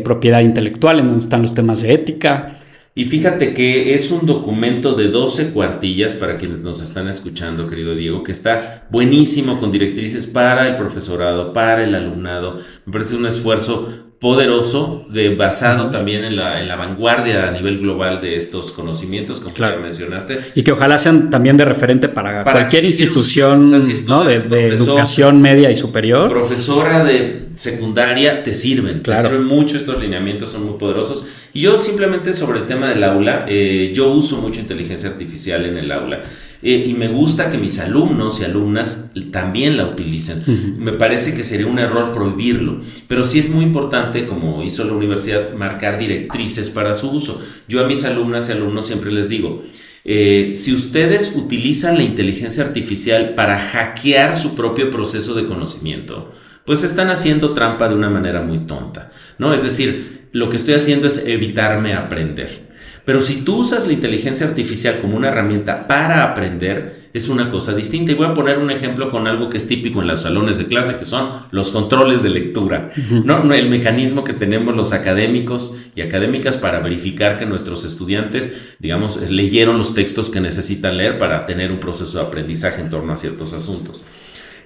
propiedad intelectual, en dónde están los temas de ética. Y fíjate que es un documento de 12 cuartillas para quienes nos están escuchando, querido Diego, que está buenísimo con directrices para el profesorado, para el alumnado. Me parece un esfuerzo poderoso, de, basado también en la, en la, vanguardia a nivel global de estos conocimientos, como claro. mencionaste. Y que ojalá sean también de referente para, cualquier institución de, educación media y superior. Profesora de secundaria, te sirven, te sirven mucho estos lineamientos, son muy poderosos. Y yo simplemente sobre el tema del aula, eh, yo uso mucho inteligencia artificial en el aula. Eh, y me gusta que mis alumnos y alumnas también la utilicen. Me parece que sería un error prohibirlo, pero sí es muy importante, como hizo la universidad, marcar directrices para su uso. Yo a mis alumnas y alumnos siempre les digo, eh, si ustedes utilizan la inteligencia artificial para hackear su propio proceso de conocimiento, pues están haciendo trampa de una manera muy tonta, ¿no? Es decir, lo que estoy haciendo es evitarme aprender. Pero si tú usas la inteligencia artificial como una herramienta para aprender, es una cosa distinta. Y voy a poner un ejemplo con algo que es típico en los salones de clase, que son los controles de lectura. ¿no? El mecanismo que tenemos los académicos y académicas para verificar que nuestros estudiantes, digamos, leyeron los textos que necesitan leer para tener un proceso de aprendizaje en torno a ciertos asuntos.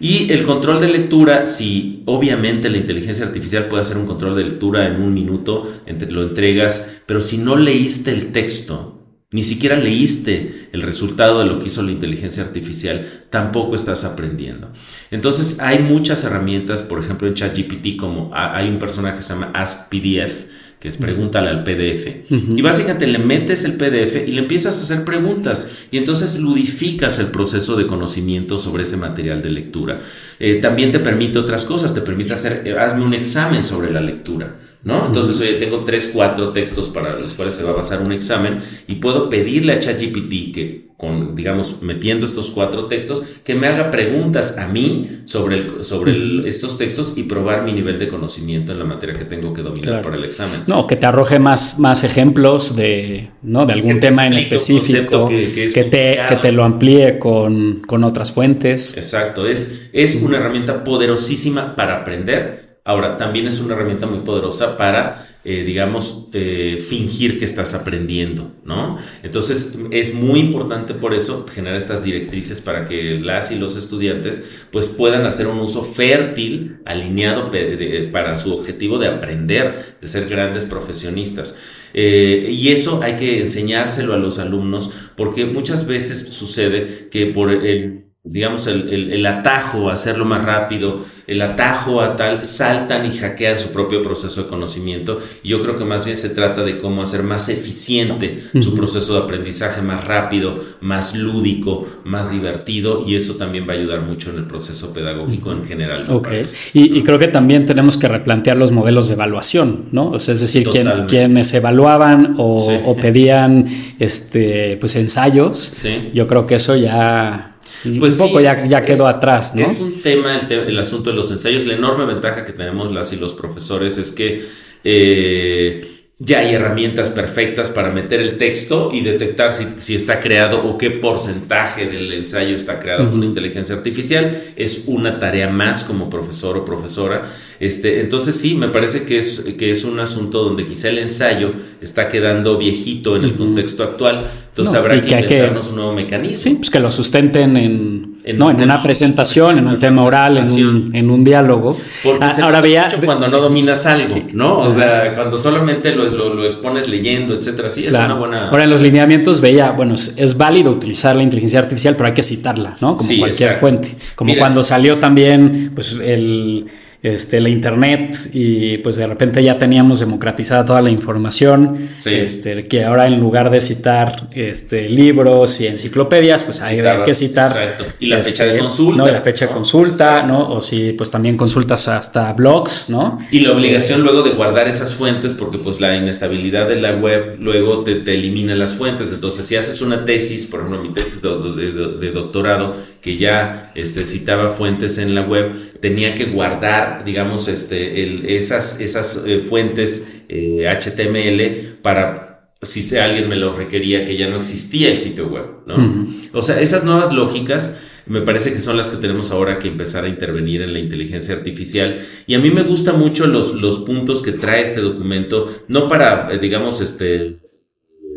Y el control de lectura, si obviamente la inteligencia artificial puede hacer un control de lectura en un minuto, lo entregas, pero si no leíste el texto, ni siquiera leíste el resultado de lo que hizo la inteligencia artificial, tampoco estás aprendiendo. Entonces hay muchas herramientas, por ejemplo en ChatGPT, como hay un personaje que se llama AskPDF, que es pregúntale al PDF. Y básicamente le metes el PDF y le empiezas a hacer preguntas y entonces ludificas el proceso de conocimiento sobre ese material de lectura. Eh, también te permite otras cosas, te permite hacer, eh, hazme un examen sobre la lectura. ¿No? Entonces, oye, tengo tres, cuatro textos para los cuales se va a basar un examen y puedo pedirle a ChatGPT que con, digamos, metiendo estos cuatro textos, que me haga preguntas a mí sobre, el, sobre estos textos y probar mi nivel de conocimiento en la materia que tengo que dominar para el examen. No, que te arroje más, más ejemplos de, ¿no? de algún tema en específico, que, que, te, que, te, lo amplíe con, con, otras fuentes. Exacto, es, es una herramienta poderosísima para aprender. Ahora, también es una herramienta muy poderosa para eh, digamos, eh, fingir que estás aprendiendo, ¿no? Entonces es muy importante por eso generar estas directrices para que las y los estudiantes pues puedan hacer un uso fértil, alineado para su objetivo de aprender, de ser grandes profesionistas. Eh, y eso hay que enseñárselo a los alumnos porque muchas veces sucede que por el digamos, el, atajo a hacerlo más rápido, el atajo a tal, saltan y hackean su propio proceso de conocimiento. Y yo creo que más bien se trata de cómo hacer más eficiente su proceso de aprendizaje, más rápido, más lúdico, más divertido, y eso también va a ayudar mucho en el proceso pedagógico en general. Y, creo que también tenemos que replantear los modelos de evaluación, ¿no? O sea, es decir, quienes evaluaban o, pedían este, pues ensayos, yo crun que eso ya pues un poco ya, ya quedó atrás, ¿no? Es un tema el, asunto de los ensayos. La enorme ventaja que tenemos las y los profesores es que eh, ya hay herramientas perfectas para meter el texto y detectar si, está creado o qué porcentaje del ensayo está creado por inteligencia artificial. Es una tarea más como profesor o profesora. Este, entonces sí, me parece que es, que es un asunto donde quizá el ensayo está quedando viejito en el contexto actual. Entonces habrá que, inventarnos un nuevo mecanismo. Sí, pues que lo sustenten en, no, en una presentación, en un tema oral, en un, en un diálogo. Porque ah, ahora veía cuando no dominas algo, ¿no? O sea, cuando solamente lo, lo, expones leyendo, etcétera. Sí, es una buena. Ahora en los lineamientos veía, bueno, es, válido utilizar la inteligencia artificial, pero hay que citarla, ¿no? Como cualquier fuente. Como cuando salió también, pues el este, la internet y pues de repente ya teníamos democratizada toda la información, este, que ahora en lugar de citar este, libros y enciclopedias, pues hay, que citar... Y la fecha de este, consulta. ¿no? la fecha de consulta, ¿no? O si pues también consultas hasta blogs, ¿no? Y la obligación luego de guardar esas fuentes, porque pues la inestabilidad de la web luego te, elimina las fuentes. Entonces, si haces una tesis, por ejemplo, mi tesis de, doctorado, que ya este, citaba fuentes en la web, tenía que guardar digamos, este, esas, esas eh, fuentes HTML eh, para si alguien me lo requería, que ya no existía el sitio web, ¿no? O sea, esas nuevas lógicas me parece que son las que tenemos ahora que empezar a intervenir en la inteligencia artificial. Y a mí me gustan mucho los, los puntos que trae este documento, no para, eh, digamos, este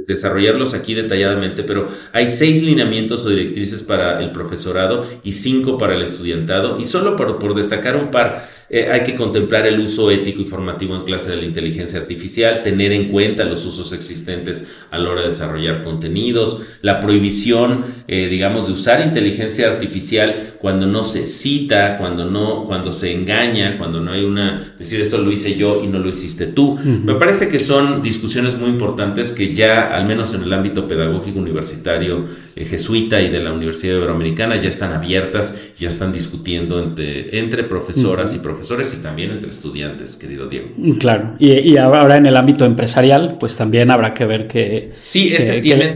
desarrollarlos aquí detalladamente, pero hay seis lineamientos o directrices para el profesorado y cinco para el estudiantado. Y solo por, destacar un par, eh, hay que contemplar el uso ético y formativo en clase de la inteligencia artificial, tener en cuenta los usos existentes a la hora de desarrollar contenidos, la prohibición, eh, digamos, de usar inteligencia artificial cuando no se cita, cuando no, cuando se engaña, cuando no hay una, decir esto lo hice yo y no lo hiciste tú. Me parece que son discusiones muy importantes que ya, al menos en el ámbito pedagógico universitario eh, jesuita y de la Universidad Iberoamericana, ya están abiertas, ya están discutiendo entre, entre profesoras y profesores y también entre estudiantes, querido Diego. Mm, claro, y, ahora en el ámbito empresarial, pues también habrá que ver qué sí,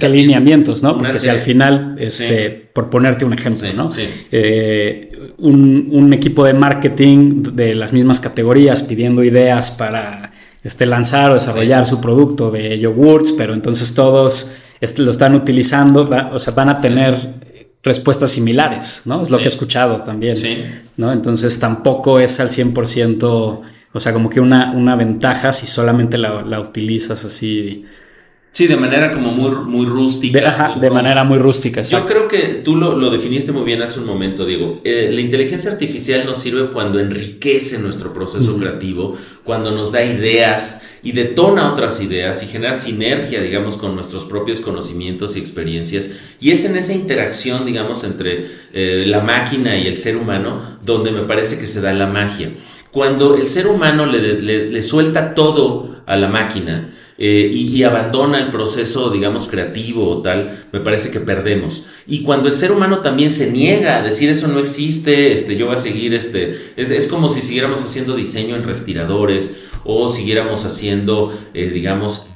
lineamientos, ¿no? Porque si al final, este, por ponerte un ejemplo, ¿no? Eh, un, equipo de marketing de las mismas categorías pidiendo ideas para este, lanzar o desarrollar su producto de yogurts, pero entonces todos este, lo están utilizando, o sea, van a tener respuestas similares, ¿no? Es lo que he escuchado también, sí. ¿no? Entonces tampoco es al 100%, o sea, como que una, una ventaja si solamente la, la utilizas así Sí, de manera como muy, muy rústica. De, manera muy rústica, Yo creo que tú lo, lo, definiste muy bien hace un momento, Diego. Eh, la inteligencia artificial nos sirve cuando enriquece nuestro proceso creativo, cuando nos da ideas y detona otras ideas y genera sinergia, digamos, con nuestros propios conocimientos y experiencias. Y es en esa interacción, digamos, entre eh, la máquina y el ser humano donde me parece que se da la magia. Cuando el ser humano le, le, le suelta todo a la máquina, eh, y, abandona el proceso, digamos, creativo o tal, me parece que perdemos. Y cuando el ser humano también se niega a decir eso no existe, este, yo voy a seguir, este, es, como si siguiéramos haciendo diseño en respiradores o siguiéramos haciendo, eh, digamos,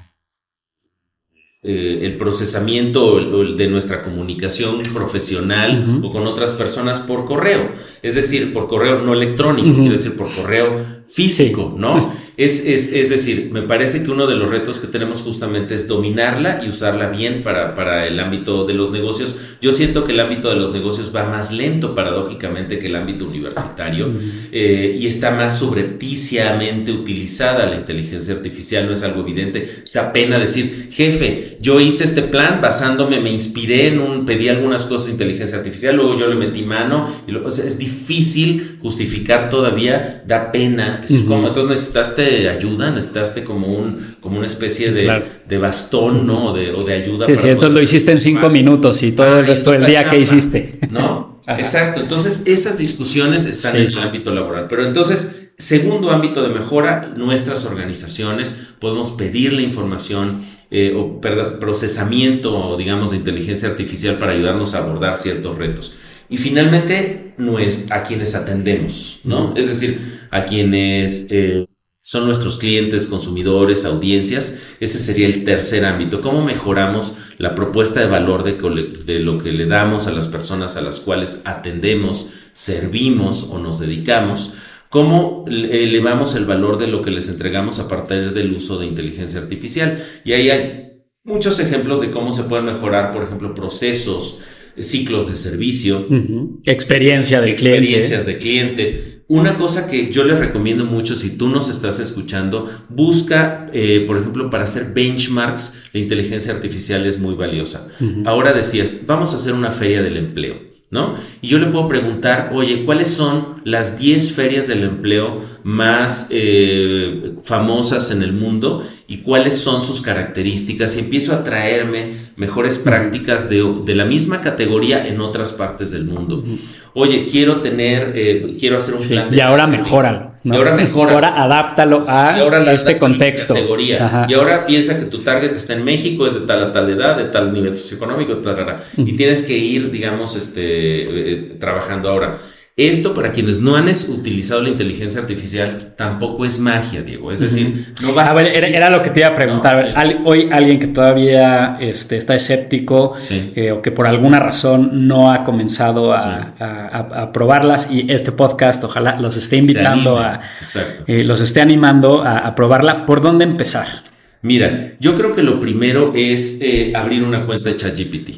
eh, el procesamiento de nuestra comunicación profesional o con otras personas por correo. Es decir, por correo no electrónico, quiere decir por correo físico, ¿no? Es, es, es, decir, me parece que uno de los retos que tenemos justamente es dominarla y usarla bien para, para el ámbito de los negocios. Yo siento que el ámbito de los negocios va más lento, paradójicamente, que el ámbito universitario eh, y está más sobrepiciamente utilizada la inteligencia artificial, no es algo evidente. Da pena decir, jefe, yo hice este plan basándome, me inspiré en un, pedí algunas cosas de inteligencia artificial, luego yo le metí mano, y o sea, es difícil justificar todavía, da pena decir, ¿cómo? Entonces necesitaste ayuda, necesitaste como, un, como una especie de, de bastón, ¿no? O de, o de ayuda. Sí, sí, entonces lo hiciste en cinco minutos y todo el resto del día que hiciste. ¿No? Exacto, entonces esas discusiones están en el ámbito laboral, pero entonces, segundo ámbito de mejora, nuestras organizaciones podemos pedir la información eh, o procesamiento, digamos, de inteligencia artificial para ayudarnos a abordar ciertos retos. Y finalmente, a quienes atendemos, ¿no? Es decir, a quienes eh, son nuestros clientes, consumidores, audiencias. Ese sería el tercer ámbito. ¿Cómo mejoramos la propuesta de valor de, lo que le damos a las personas a las cuales atendemos, servimos o nos dedicamos? ¿Cómo elevamos el valor de lo que les entregamos a partir del uso de inteligencia artificial? Y ahí hay muchos ejemplos de cómo se pueden mejorar, por ejemplo, procesos, ciclos de servicio, experiencia de experiencias de cliente. Una cosa que yo les recomiendo mucho, si tú nos estás escuchando, busca, eh, por ejemplo, para hacer benchmarks, la inteligencia artificial es muy valiosa. Ahora decías, vamos a hacer una feria del empleo, ¿no? Y yo le puedo preguntar, oye, ¿cuáles son las 10 ferias del empleo más eh, famosas en el mundo? y cuáles son sus características y empiezo a traerme mejores prácticas de, la misma categoría en otras partes del mundo. Oye, quiero tener, eh, quiero hacer un plan de... Y ahora mejóralo. Y ahora mejora. Ahora adáptalo a este contexto. Categoría. Y ahora piensa que tu target está en México, es de tal a tal edad, de tal nivel socioeconómico, y tienes que ir, digamos, este, eh, trabajando ahora. Esto, para quienes no han utilizado la inteligencia artificial, tampoco es magia, Diego. Es decir, no va a ah, era, lo que te iba a preguntar. hoy alguien que todavía este, está escéptico eh, o que por alguna razón no ha comenzado a, probarlas y este podcast ojalá los esté invitando a... Eh, los esté animando a, probarla. ¿Por dónde empezar? Mira, yo creo que lo primero es eh, abrir una cuenta de ChatGPT.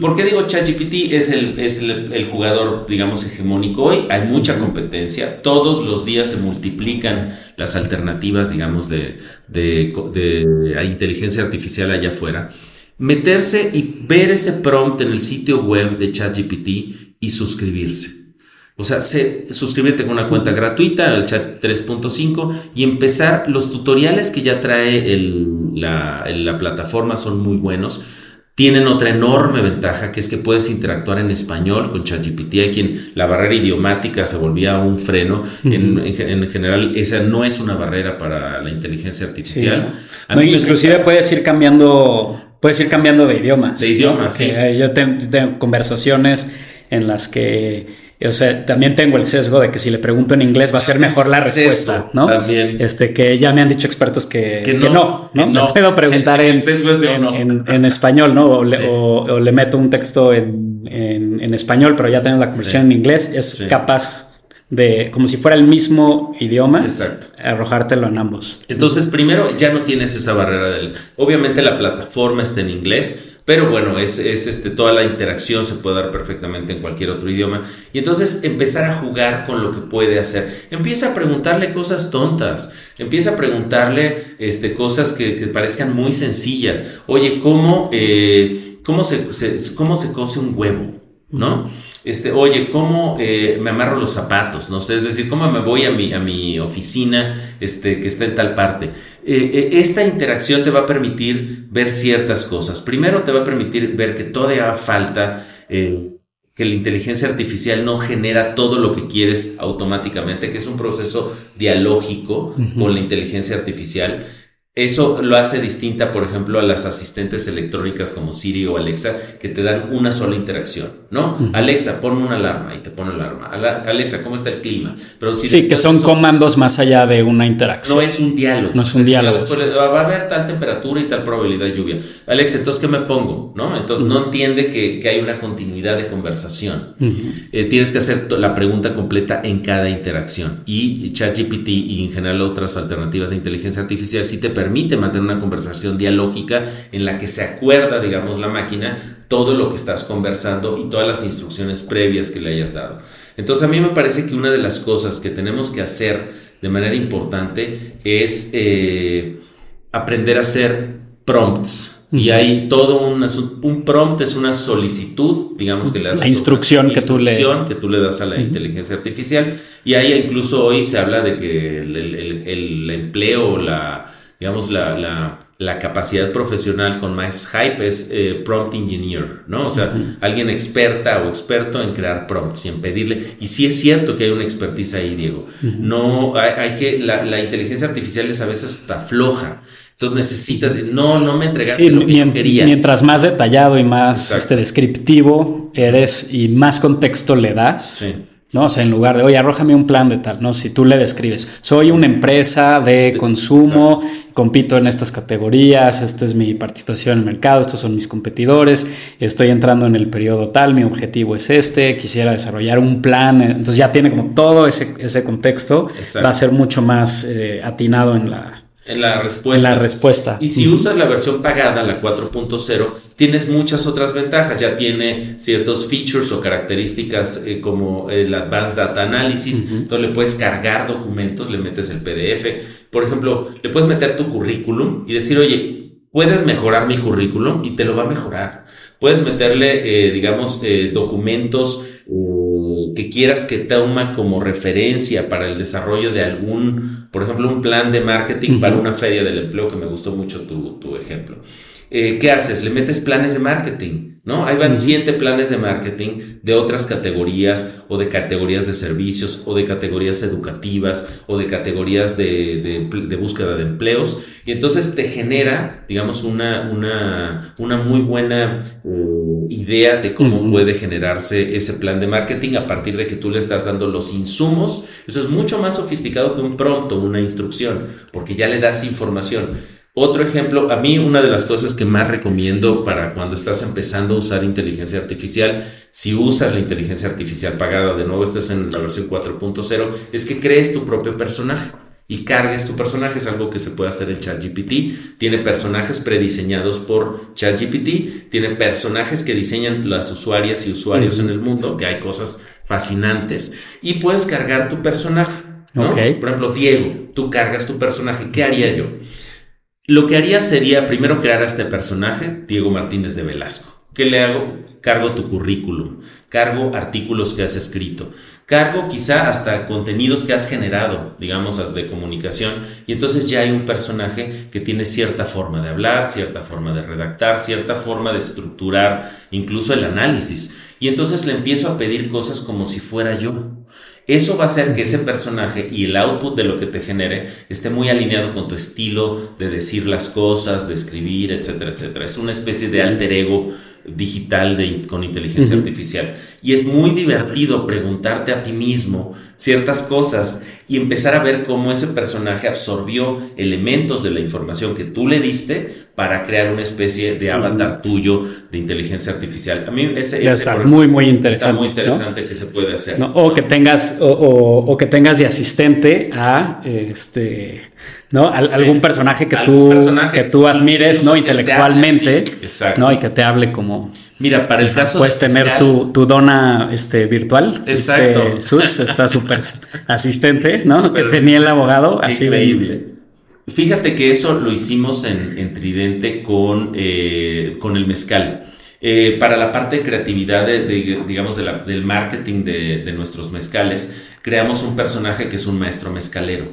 ¿Por qué digo ChatGPT es, el, es el, jugador, digamos, hegemónico hoy? Hay mucha competencia, todos los días se multiplican las alternativas, digamos, de, de, de inteligencia artificial allá afuera. Meterse y ver ese prompt en el sitio web de ChatGPT y suscribirse. O sea, suscribirte con una cuenta gratuita, el chat 3.5, y empezar. Los tutoriales que ya trae la, la plataforma son muy buenos tienen otra enorme ventaja que es que puedes interactuar en español con ChatGPT. Hay quien la barrera idiomática se volvía un freno. en, general, esa no es una barrera para la inteligencia artificial. inclusive puedes ir cambiando, puedes ir cambiando de idiomas. De idiomas, sí. Yo tengo conversaciones en las que o sea, también tengo el sesgo de que si le pregunto en inglés va a ser mejor la respuesta, ¿no? También. Este, que ya me han dicho expertos que, no, no, no, puedo preguntar en, en, español, ¿no? O le, meto un texto en, español, pero ya tengo la conversión en inglés, es capaz de, como si fuera el mismo idioma, Exacto. arrojártelo en ambos. Entonces, primero, ya no tienes esa barrera del... Obviamente la plataforma está en inglés, pero bueno, es, es, este, toda la interacción se puede dar perfectamente en cualquier otro idioma. Y entonces empezar a jugar con lo que puede hacer. Empieza a preguntarle cosas tontas. Empieza a preguntarle este, cosas que, que parezcan muy sencillas. Oye, ¿cómo, eh, cómo, se, ¿cómo se cose un huevo? ¿no? Este, oye, ¿cómo eh, me amarro los zapatos? No sé, es decir, ¿cómo me voy a mi, a mi oficina este, que está en tal parte? Eh, eh, esta interacción te va a permitir ver ciertas cosas. Primero, te va a permitir ver que todavía falta que la inteligencia artificial no genera todo lo que quieres automáticamente, que es un proceso dialógico con la inteligencia artificial Eso lo hace distinta, por ejemplo, a las asistentes electrónicas como Siri o Alexa, que te dan una sola interacción, ¿no? Alexa, ponme una alarma y te pone alarma. Alexa, ¿cómo está el clima? Pero sí, que son comandos más allá de una interacción. No es un diálogo. No es un diálogo. va a haber tal temperatura y tal probabilidad de lluvia. Alexa, entonces, ¿qué me pongo? ¿No? Entonces, no entiende que, hay una continuidad de conversación. Eh, tienes que hacer la pregunta completa en cada interacción. Y ChatGPT y en general otras alternativas de inteligencia artificial sí te permite mantener una conversación dialógica en la que se acuerda, digamos, la máquina todo lo que estás conversando y todas las instrucciones previas que le hayas dado. Entonces a mí me parece que una de las cosas que tenemos que hacer de manera importante es eh, aprender a hacer prompts. Y hay todo un, un prompt, es una solicitud, digamos que le das la instrucción, que, tú le... que tú le das a la inteligencia artificial. Y ahí incluso hoy se habla de que el, el, el empleo, la, digamos, la, la, la, capacidad profesional con más hype es eh, prompt engineer, ¿no? O sea, alguien experta o experto en crear prompts y en pedirle. Y sí es cierto que hay una expertise ahí, Diego. No, hay, que, la, la, inteligencia artificial es a veces hasta floja. Entonces necesitas, no, no me entregaste lo que yo quería. Mientras más detallado y más este, descriptivo eres y más contexto le das, sí ¿no? O sea, en lugar de, oye, arrójame un plan de tal, ¿no? Si tú le describes, soy una empresa de consumo, compito en estas categorías, esta es mi participación en el mercado, estos son mis competidores, estoy entrando en el periodo tal, mi objetivo es este, quisiera desarrollar un plan, entonces ya tiene como todo ese, ese contexto, va a ser mucho más eh, atinado en la, en la respuesta. la respuesta. Y si usas la versión pagada, la 4.0, tienes muchas otras ventajas. Ya tiene ciertos features o características eh, como el Advanced Data Analysis. Entonces le puedes cargar documentos, le metes el PDF. Por ejemplo, le puedes meter tu currículum y decir, oye, puedes mejorar mi currículum y te lo va a mejorar. Puedes meterle, eh, digamos, eh, documentos que quieras que toma como referencia para el desarrollo de algún, por ejemplo, un plan de marketing para una feria del empleo, que me gustó mucho tu, tu ejemplo. Eh, ¿Qué haces? Le metes planes de marketing, ¿no? Ahí van siete planes de marketing de otras categorías o de categorías de servicios o de categorías educativas o de categorías de, de, búsqueda de empleos. Y entonces te genera, digamos, una, una, una muy buena uh, idea de cómo puede generarse ese plan de marketing a partir de que tú le estás dando los insumos. Eso es mucho más sofisticado que un prompt o una instrucción, porque ya le das información. Otro ejemplo, a mí una de las cosas que más recomiendo para cuando estás empezando a usar inteligencia artificial, si usas la inteligencia artificial pagada, de nuevo estás en la versión 4.0, es que crees tu propio personaje y cargues tu personaje. Es algo que se puede hacer en ChatGPT. Tiene personajes prediseñados por ChatGPT. Tiene personajes que diseñan las usuarias y usuarios en el mundo, que hay cosas fascinantes. Y puedes cargar tu personaje. Por ejemplo, Diego, tú cargas tu personaje. ¿Qué haría yo? Lo que haría sería primero crear a este personaje, Diego Martínez de Velasco. ¿Qué le hago? Cargo tu currículum, cargo artículos que has escrito, cargo quizá hasta contenidos que has generado, digamos, de comunicación, y entonces ya hay un personaje que tiene cierta forma de hablar, cierta forma de redactar, cierta forma de estructurar incluso el análisis. Y entonces le empiezo a pedir cosas como si fuera yo. Eso va a hacer que ese personaje y el output de lo que te genere esté muy alineado con tu estilo de decir las cosas, de escribir, etcétera, etcétera. Es una especie de alter ego digital con inteligencia artificial. Y es muy divertido preguntarte a ti mismo ciertas cosas y empezar a ver cómo ese personaje absorbió elementos de la información que tú le diste para crear una especie de avatar tuyo de inteligencia artificial. A mí ese, está muy muy interesante. Está muy interesante que se puede hacer. O que tengas o, que tengas de asistente a este ¿no? algún personaje que tú que tú admires, ¿no? intelectualmente, ¿no? Y que te hable como Mira, para el caso Puedes tener tu, tu, dona este, virtual. Exacto. Este, está súper asistente, ¿no? que tenía el abogado. Así increíble. Fíjate que eso lo hicimos en, Tridente con, eh, con el mezcal. Eh, para la parte de creatividad, de, digamos, del marketing de, nuestros mezcales, creamos un personaje que es un maestro mezcalero.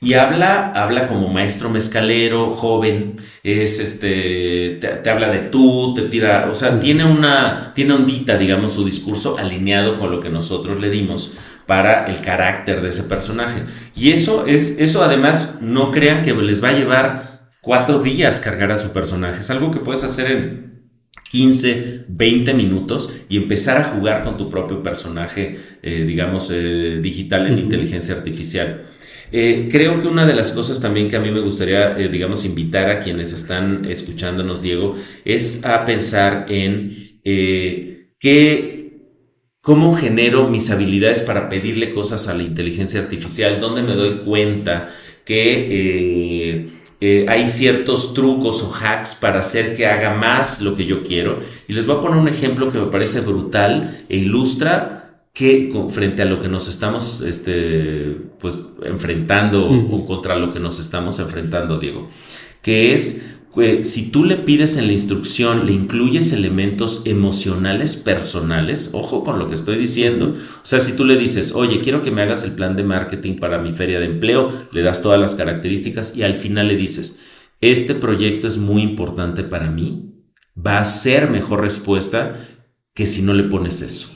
Y habla, habla como maestro mezcalero, joven, es este, te, habla de tú, te tira, o sea, tiene una, tiene ondita, digamos, su discurso alineado con lo que nosotros le dimos para el carácter de ese personaje. Y eso es, eso además, no crean que les va a llevar cuatro días cargar a su personaje. Es algo que puedes hacer en 15, 20 minutos y empezar a jugar con tu propio personaje, eh, digamos, eh, digital en inteligencia artificial. Eh, creo que una de las cosas también que a mí me gustaría, digamos, invitar a quienes están escuchándonos, Diego, es a pensar en qué, cómo genero mis habilidades para pedirle cosas a la inteligencia artificial, dónde me doy cuenta que eh, hay ciertos trucos o hacks para hacer que haga más lo que yo quiero. Y les voy a poner un ejemplo que me parece brutal e ilustra que frente a lo que nos estamos este, pues, enfrentando o contra lo que nos estamos enfrentando, Diego, que es si tú le pides en la instrucción, le incluyes elementos emocionales personales, ojo con lo que estoy diciendo. O sea, si tú le dices, oye, quiero que me hagas el plan de marketing para mi feria de empleo, le das todas las características y al final le dices, este proyecto es muy importante para mí, va a ser mejor respuesta que si no le pones eso.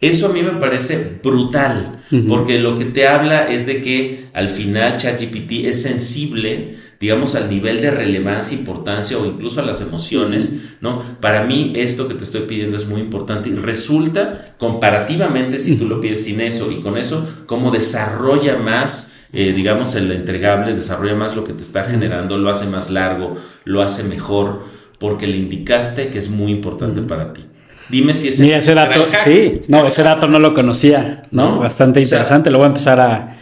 Eso a mí me parece brutal, porque lo que te habla es de que al final ChatGPT es sensible digamos, al nivel de relevancia, importancia o incluso a las emociones, ¿no? Para mí esto que te estoy pidiendo es muy importante y resulta comparativamente, si tú lo pides sin eso y con eso, cómo desarrolla más, eh, digamos, el entregable, desarrolla más lo que te está generando, lo hace más largo, lo hace mejor, porque le indicaste que es muy importante para ti. Dime si ese, ese dato, sí, no, ese dato no lo conocía, ¿no? Bastante interesante, lo voy a empezar a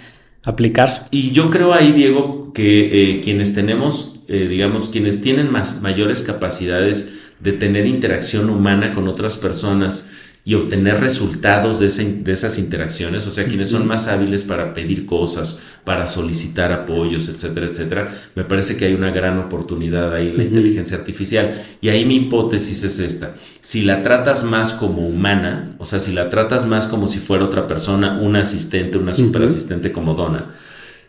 aplicar. Y yo creo ahí, Diego, que eh, quienes tenemos, eh, digamos, quienes tienen más, mayores capacidades de tener interacción humana con otras personas, y obtener resultados de, esas interacciones, o sea, quienes son más hábiles para pedir cosas, para solicitar apoyos, etcétera, etcétera, me parece que hay una gran oportunidad ahí, la inteligencia artificial. Y ahí mi hipótesis es esta, si la tratas más como humana, o sea, si la tratas más como si fuera otra persona, una asistente, una superasistente como Donna,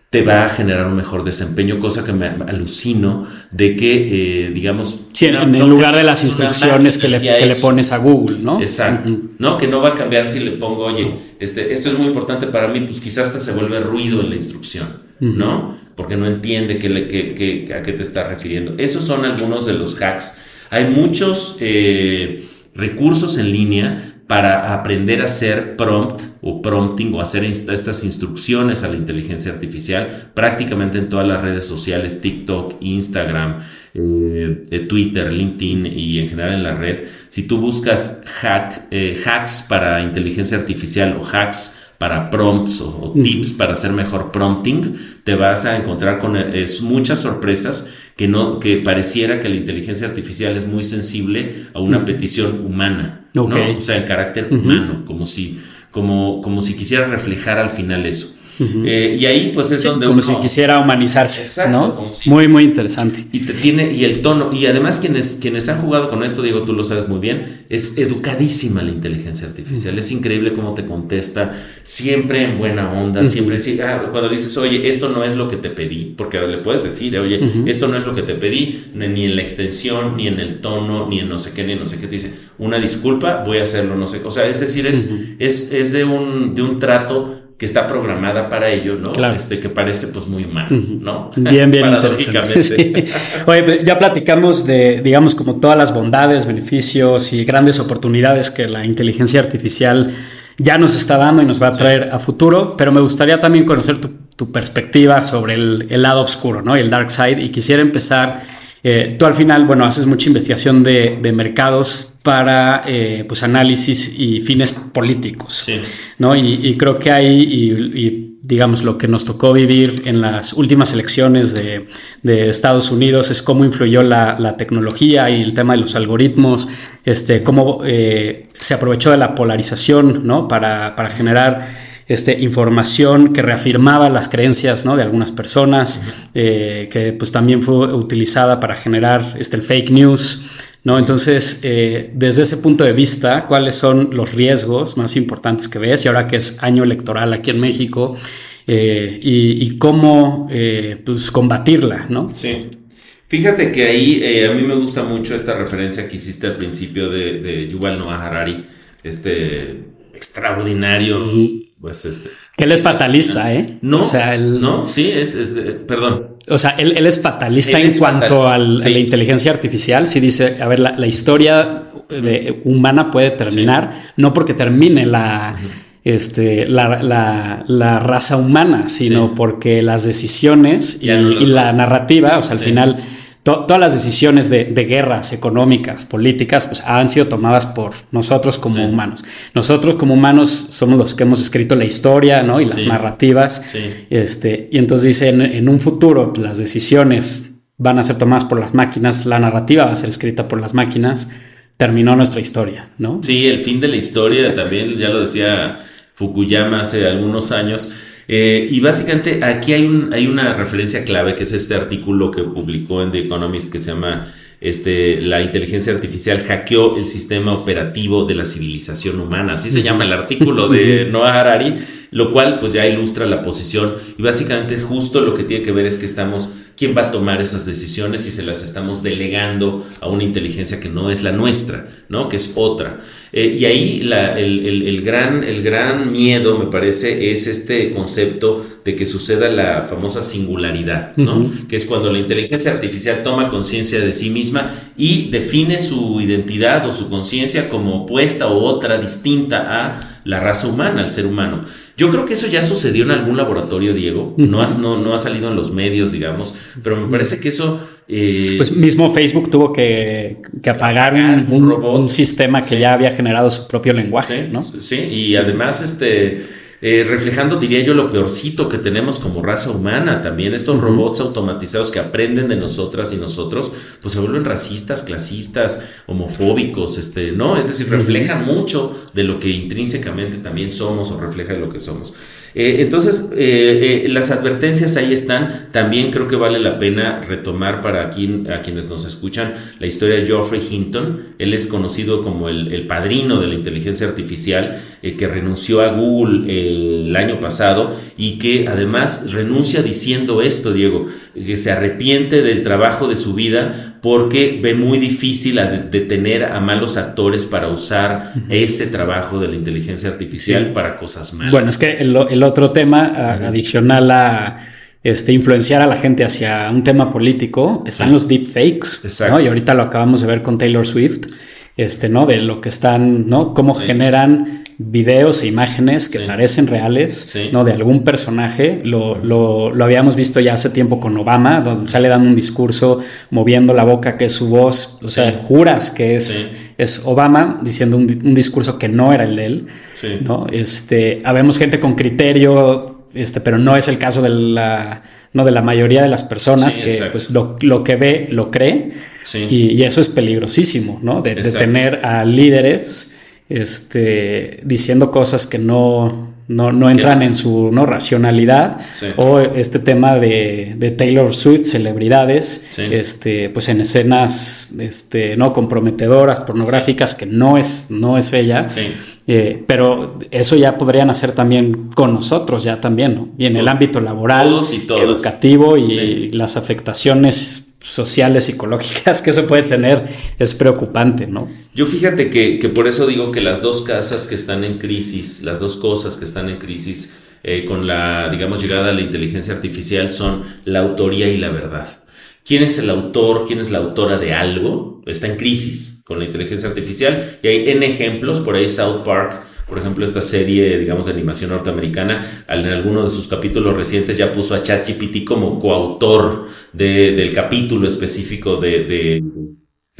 te va a generar un mejor desempeño, cosa que me alucino de que, eh, digamos... en el lugar de las instrucciones que le, pones a Google, ¿no? Exacto, ¿no? Que no va a cambiar si le pongo, oye, este, esto es muy importante para mí, pues quizás hasta se vuelve ruido en la instrucción, ¿no? Porque no entiende que le, que, a qué te está refiriendo. Esos son algunos de los hacks. Hay muchos... Eh, recursos en línea para aprender a hacer prompt o prompting o hacer estas instrucciones a la inteligencia artificial prácticamente en todas las redes sociales, TikTok, Instagram, eh, eh, Twitter, LinkedIn y en general en la red. Si tú buscas hack, eh, hacks para inteligencia artificial o hacks para prompts o, tips para hacer mejor prompting, te vas a encontrar con muchas sorpresas que, no, que pareciera que la inteligencia artificial es muy sensible a una petición humana, ¿no? o sea, en carácter humano, como si, como, como si quisiera reflejar al final eso. Eh, y ahí pues es donde como si quisiera humanizarse Exacto, muy muy interesante. Y te tiene y el tono y además quienes quienes han jugado con esto Diego tú lo sabes muy bien es educadísima la inteligencia artificial. Es increíble cómo te contesta siempre en buena onda siempre ah, cuando dices oye esto no es lo que te pedí porque le puedes decir oye esto no es lo que te pedí ni en la extensión ni en el tono ni en no sé qué ni no sé qué te dice una disculpa voy a hacerlo no sé o sea es decir es es, es de un de un trato que está programada para ello, ¿no? Claro. Este, que parece pues muy mal, ¿no? Bien, bien interesante. Oye, pues, ya platicamos de, digamos, como todas las bondades, beneficios y grandes oportunidades que la inteligencia artificial ya nos está dando y nos va a traer a futuro, pero me gustaría también conocer tu, perspectiva sobre el, lado oscuro, ¿no? El dark side, y quisiera empezar, eh, tú al final, bueno, haces mucha investigación de, de mercados para eh, pues análisis y fines políticos. ¿no? Y, creo que hay, y, digamos, lo que nos tocó vivir en las últimas elecciones de, Estados Unidos es cómo influyó la, tecnología y el tema de los algoritmos, este, cómo eh, se aprovechó de la polarización ¿no? para, para generar este, información que reafirmaba las creencias ¿no? de algunas personas, eh, que pues también fue utilizada para generar este, el fake news. ¿No? Entonces, eh, desde ese punto de vista, ¿cuáles son los riesgos más importantes que ves? Y ahora que es año electoral aquí en México, eh, y, cómo eh, pues, combatirla, ¿no? Sí. Fíjate que ahí a mí me gusta mucho esta referencia que hiciste al principio de, Yuval Noah Harari, este extraordinario, pues este, Que él es fatalista, ¿eh? No, o sea, no, sí, es, perdón. O sea, él, es fatalista en cuanto a la inteligencia artificial. Si dice, a ver, la, historia humana puede terminar, no porque termine la, este, la, raza humana, sino porque las decisiones y, la narrativa, o sea, al final todas las decisiones de, guerras económicas, políticas, pues han sido tomadas por nosotros como humanos. Nosotros como humanos somos los que hemos escrito la historia, ¿no? Y las narrativas. Este, y entonces dice, en, un futuro pues, las decisiones van a ser tomadas por las máquinas, la narrativa va a ser escrita por las máquinas, terminó nuestra historia, ¿no? Sí, el fin de la historia también, ya lo decía Fukuyama hace algunos años, eh, y básicamente aquí hay, un, hay una referencia clave que es este artículo que publicó en The Economist que se llama este, La inteligencia artificial hackeó el sistema operativo de la civilización humana. Así se llama el artículo de Noah Harari, lo cual pues ya ilustra la posición y básicamente justo lo que tiene que ver es que estamos quién va a tomar esas decisiones si se las estamos delegando a una inteligencia que no es la nuestra, ¿no? que es otra. Eh, y ahí el, gran, el gran miedo, me parece, es este concepto de que suceda la famosa singularidad, ¿no? que es cuando la inteligencia artificial toma conciencia de sí misma y define su identidad o su conciencia como opuesta o otra distinta a la raza humana, al ser humano. Yo creo que eso ya sucedió en algún laboratorio, Diego. No, no, no ha salido en los medios, digamos, pero me parece que eso... Eh, pues mismo Facebook tuvo que, apagar un, un, sistema que ya había generado su propio lenguaje, ¿no? Sí, y además este eh, reflejando, diría yo, lo peorcito que tenemos como raza humana. También estos robots automatizados que aprenden de nosotras y nosotros, pues se vuelven racistas, clasistas, homofóbicos, este, ¿no? Es decir, reflejan mucho de lo que intrínsecamente también somos o refleja lo que somos. Eh, entonces, eh, eh, las advertencias ahí están. También creo que vale la pena retomar para aquí, a quienes nos escuchan la historia de Geoffrey Hinton. Él es conocido como el, padrino de la inteligencia artificial que renunció a Google el año pasado y que además renuncia diciendo esto, Diego, que se arrepiente del trabajo de su vida porque ve muy difícil detener a malos actores para usar ese trabajo de la inteligencia artificial para cosas malas. Bueno, es que el, otro tema adicional a este, influenciar a la gente hacia un tema político están los deepfakes, ¿no? Y ahorita lo acabamos de ver con Taylor Swift, este, ¿no? De lo que están, ¿no? Cómo generan videos e imágenes que parecen reales, ¿no? De algún personaje. Lo, lo, lo, habíamos visto ya hace tiempo con Obama, donde sale dando un discurso, moviendo la boca, que es su voz. O sea, juras que es, es Obama diciendo un, un, discurso que no era el de él. ¿no? Este, habemos gente con criterio, este, pero no es el caso de la, no, de la mayoría de las personas que pues, lo, lo, que ve lo cree. Y, y, eso es peligrosísimo, ¿no? De, de tener a líderes este, diciendo cosas que no, no, entran en su ¿no? racionalidad. O este tema de, de Taylor Swift, celebridades, este, pues en escenas este, no comprometedoras, pornográficas, que no es, no es ella. Eh, pero eso ya podrían hacer también con nosotros, ya también, ¿no? Y en el ámbito laboral, educativo y las afectaciones sociales, psicológicas que eso puede tener es preocupante, ¿no? Yo fíjate que, por eso digo que las dos casas que están en crisis, las dos cosas que están en crisis eh, con la, digamos, llegada a la inteligencia artificial son la autoría y la verdad. ¿Quién es el autor? ¿Quién es la autora de algo? Está en crisis con la inteligencia artificial y hay en ejemplos, por ahí South Park por ejemplo, esta serie, digamos, de animación norteamericana, en alguno de sus capítulos recientes ya puso a ChatGPT como coautor del capítulo específico de,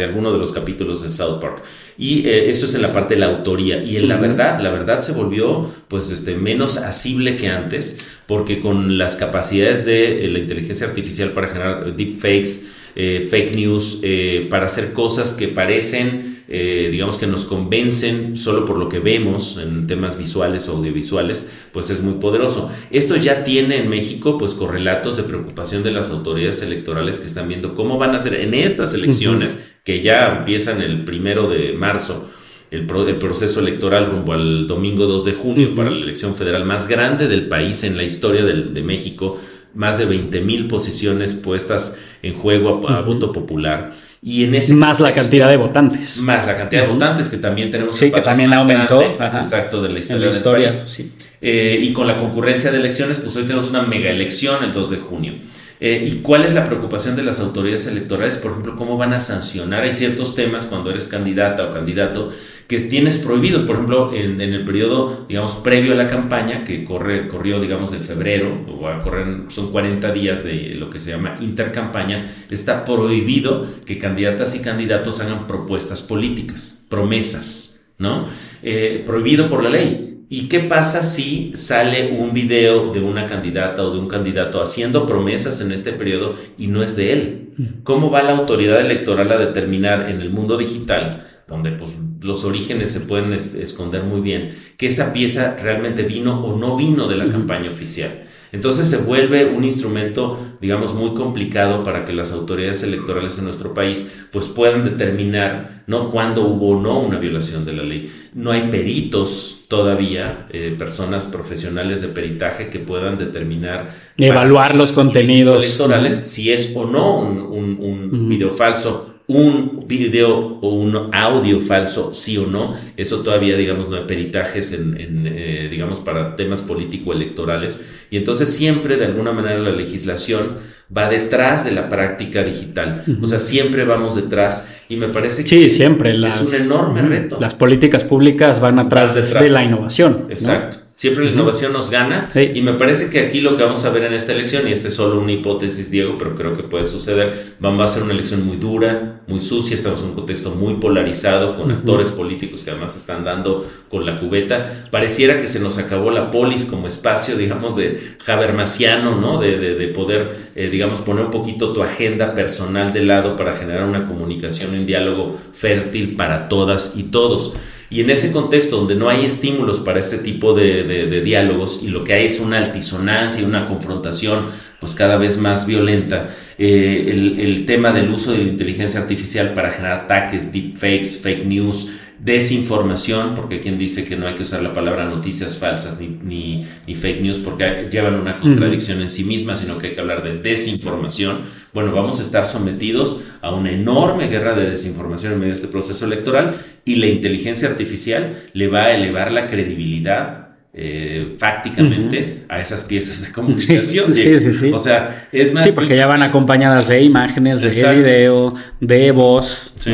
alguno de los capítulos de South Park. Y eh, eso es en la parte de la autoría. Y en la verdad, la verdad se volvió pues este, menos asible que antes, porque con las capacidades de eh, la inteligencia artificial para generar deepfakes, eh, fake news, para hacer cosas que parecen eh, digamos que nos convencen solo por lo que vemos en temas visuales o audiovisuales, pues es muy poderoso. Esto ya tiene en México pues correlatos de preocupación de las autoridades electorales que están viendo cómo van a ser en estas elecciones que ya empiezan el primero de marzo. El, proceso electoral rumbo al domingo 2 de junio para la elección federal más grande del país en la historia de, México, más de 20 mil posiciones puestas en juego a, voto popular. Y en ese más la cantidad de votantes. Más la cantidad de votantes que también tenemos. Sí, que también aumentó. exacto, de la historia, del país. eh, y con la concurrencia de elecciones, pues hoy tenemos una mega elección el 2 de junio. Eh, ¿Y cuál es la preocupación de las autoridades electorales? Por ejemplo, ¿cómo van a sancionar? Hay ciertos temas cuando eres candidata o candidato que tienes prohibidos. Por ejemplo, en, el periodo, digamos, previo a la campaña, que corre, corrió, digamos, de febrero, o a correr, son 40 días de lo que se llama intercampaña, está prohibido que candidatas y candidatos hagan propuestas políticas, promesas, ¿no? Eh, prohibido por la ley. ¿Y qué pasa si sale un video de una candidata o de un candidato haciendo promesas en este periodo y no es de él? ¿Cómo va la autoridad electoral a determinar en el mundo digital, donde pues, los orígenes se pueden esconder muy bien, que esa pieza realmente vino o no vino de la campaña oficial? Entonces se vuelve un instrumento, digamos, muy complicado para que las autoridades electorales en nuestro país pues puedan determinar no cuándo hubo o no una violación de la ley. No hay peritos todavía, eh, personas profesionales de peritaje que puedan determinar evaluar los contenidos electorales si es o no un, un, video falso un video o un audio falso, sí o no. Eso todavía, digamos, no hay peritajes en, eh, digamos, para temas político-electorales. Y entonces siempre, de alguna manera, la legislación va detrás de la práctica digital. O sea, siempre vamos detrás. Y me parece que sí, siempre es un enorme reto. Las políticas públicas van atrás, de la innovación. Exacto. Siempre la innovación nos gana y me parece que aquí lo que vamos a ver en esta elección, y esta es solo una hipótesis, Diego, pero creo que puede suceder, va a ser una elección muy dura, muy sucia, estamos en un contexto muy polarizado con actores políticos que además están dando con la cubeta. Pareciera que se nos acabó la polis como espacio, digamos, de Habermasiano, ¿no? De, de, poder, eh, digamos, poner un poquito tu agenda personal de lado para generar una comunicación, un diálogo fértil para todas y todos. Y en ese contexto donde no hay estímulos para ese tipo de, diálogos y lo que hay es una altisonancia y una confrontación pues cada vez más violenta, eh, el, el tema del uso de la inteligencia artificial para generar ataques, deepfakes, fake news, desinformación, porque quien dice que no hay que usar la palabra noticias falsas ni, ni, fake news porque llevan una contradicción en sí misma, sino que hay que hablar de desinformación. Bueno, vamos a estar sometidos a una enorme guerra de desinformación en medio de este proceso electoral y la inteligencia artificial le va a elevar la credibilidad eh, fácticamente a esas piezas de comunicación. Sí, sí, sí, o sea, es más. Sí, porque ya van acompañadas de imágenes, de video, de voz. Sí.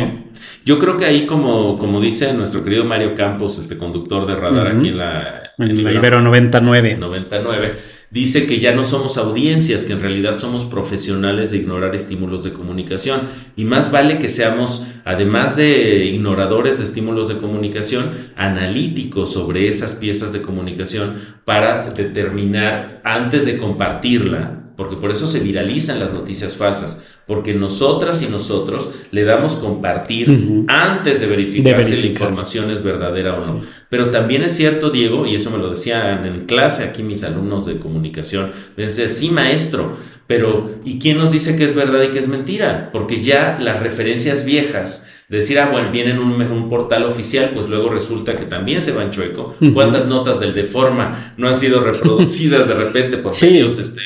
Yo creo que ahí, como, como dice nuestro querido Mario Campos, este conductor de radar aquí en la, en la Ibero 99. 99, dice que ya no somos audiencias, que en realidad somos profesionales de ignorar estímulos de comunicación. Y más vale que seamos, además de ignoradores de estímulos de comunicación, analíticos sobre esas piezas de comunicación para determinar antes de compartirla porque por eso se viralizan las noticias falsas, porque nosotras y nosotros le damos compartir antes de verificar, si la información es verdadera o no. Pero también es cierto, Diego, y eso me lo decían en clase aquí mis alumnos de comunicación, me decían, sí, maestro, pero ¿y quién nos dice que es verdad y que es mentira? Porque ya las referencias viejas, decir, ah, bueno, viene en un, portal oficial, pues luego resulta que también se van chueco. ¿Cuántas notas del Deforma no han sido reproducidas de repente por medios este,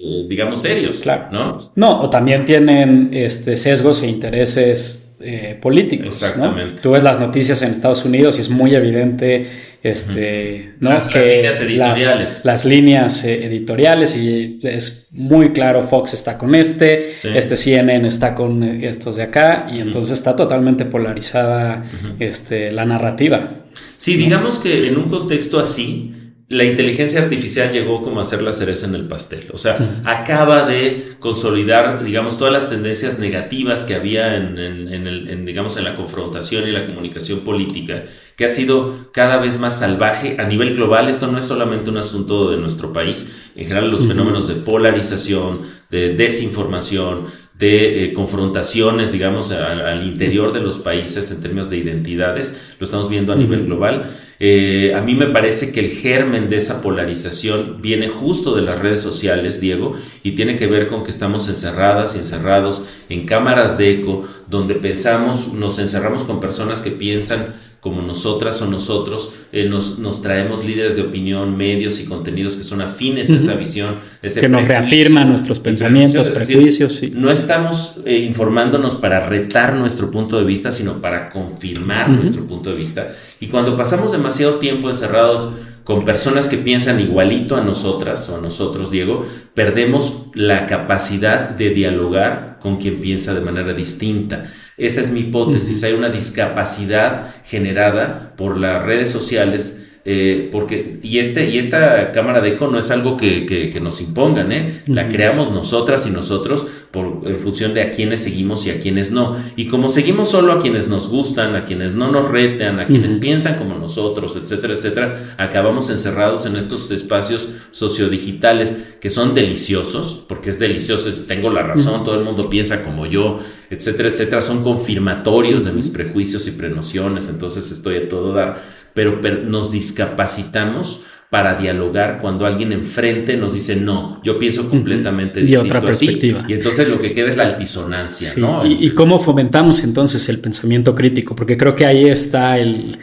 eh, digamos, serios, claro. ¿no? No, o también tienen este, sesgos e intereses eh, políticos. Exactamente. Tú ves las noticias en Estados Unidos y es muy evidente este, ¿no? las, líneas editoriales. Las, líneas eh, editoriales y es muy claro, Fox está con este, este CNN está con estos de acá y entonces está totalmente polarizada este, la narrativa. Sí, digamos que en un contexto así, la inteligencia artificial llegó como a hacer la cereza en el pastel. O sea, acaba de consolidar, digamos, todas las tendencias negativas que había en, el, digamos, en la confrontación y la comunicación política, que ha sido cada vez más salvaje a nivel global. Esto no es solamente un asunto de nuestro país. En general, los fenómenos de polarización, de desinformación, de eh, confrontaciones, digamos, al interior de los países en términos de identidades, lo estamos viendo a nivel global. Eh, a mí me parece que el germen de esa polarización viene justo de las redes sociales, Diego, y tiene que ver con que estamos encerradas y encerrados en cámaras de eco, donde pensamos, nos encerramos con personas que piensan como nosotras o nosotros, eh, nos, nos, traemos líderes de opinión, medios y contenidos que son afines a esa visión. que nos reafirman nuestros pensamientos, prejuicios. No estamos eh, informándonos para retar nuestro punto de vista, sino para confirmar nuestro punto de vista. Y cuando pasamos demasiado tiempo encerrados con personas que piensan igualito a nosotras o a nosotros, Diego, perdemos la capacidad de dialogar con quien piensa de manera distinta. Esa es mi hipótesis. Hay una discapacidad generada por las redes sociales eh, porque, y, este, y esta cámara de eco no es algo que, nos impongan, ¿eh? la creamos nosotras y nosotros por, en función de a quienes seguimos y a quienes no. Y como seguimos solo a quienes nos gustan, a quienes no nos retan, a quienes piensan como nosotros, etcétera, etcétera, acabamos encerrados en estos espacios sociodigitales que son deliciosos, porque es delicioso, tengo la razón, todo el mundo piensa como yo, etcétera, etcétera, son confirmatorios de mis prejuicios y prenociones, entonces estoy a todo dar pero, nos discapacitamos para dialogar cuando alguien enfrente nos dice no, yo pienso completamente distinto. Y otra perspectiva. Y entonces lo que queda es la altisonancia, ¿no? Y, y, cómo fomentamos entonces el pensamiento crítico, porque creo que ahí está el,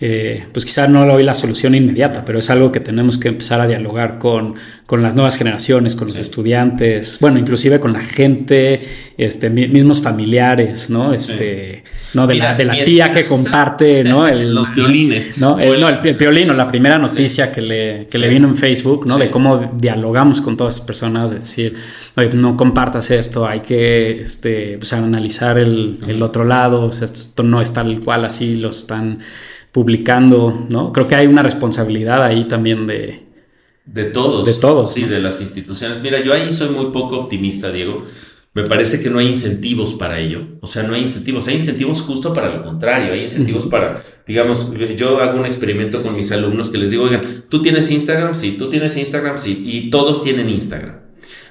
eh, pues quizás no hoy la solución inmediata, pero es algo que tenemos que empezar a dialogar con, con las nuevas generaciones, con los estudiantes, bueno, inclusive con la gente, este, mismos familiares, ¿no? Este, ¿no? De, la, de la tía que comparte, ¿no? El, los violines. ¿no? El, no, el, la primera noticia que, le, que le vino en Facebook, ¿no? De cómo dialogamos con todas las personas, de decir, oye, no compartas esto, hay que este, pues, analizar el, el otro lado, o sea, esto no es tal cual así lo están publicando, ¿no? Creo que hay una responsabilidad ahí también de... De todos. De todos. Sí, de las instituciones. Mira, yo ahí soy muy poco optimista, Diego. Me parece que no hay incentivos para ello. O sea, no hay incentivos. Hay incentivos justo para lo contrario. Hay incentivos para, digamos, yo hago un experimento con mis alumnos que les digo, oigan, ¿tú tienes Instagram? Sí, tú tienes Instagram, sí. Y todos tienen Instagram.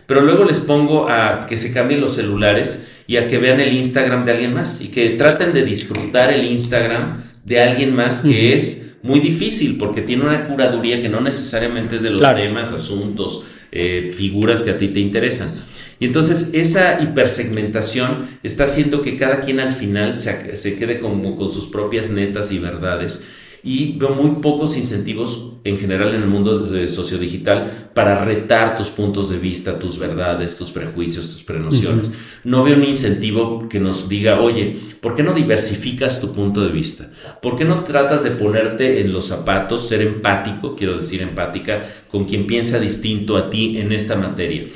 Pero luego les pongo a que se cambien los celulares y a que vean el Instagram de alguien más y que traten de disfrutar el Instagram de alguien más que es muy difícil porque tiene una curaduría que no necesariamente es de los temas, asuntos, eh, figuras que a ti te interesan. Y entonces esa hipersegmentación está haciendo que cada quien al final se, se quede como con sus propias netas y verdades y veo muy pocos incentivos en general en el mundo de sociodigital para retar tus puntos de vista, tus verdades, tus prejuicios, tus prenociones. No veo un incentivo que nos diga, oye, ¿por qué no diversificas tu punto de vista? ¿Por qué no tratas de ponerte en los zapatos, ser empático, quiero decir empática, con quien piensa distinto a ti en esta materia?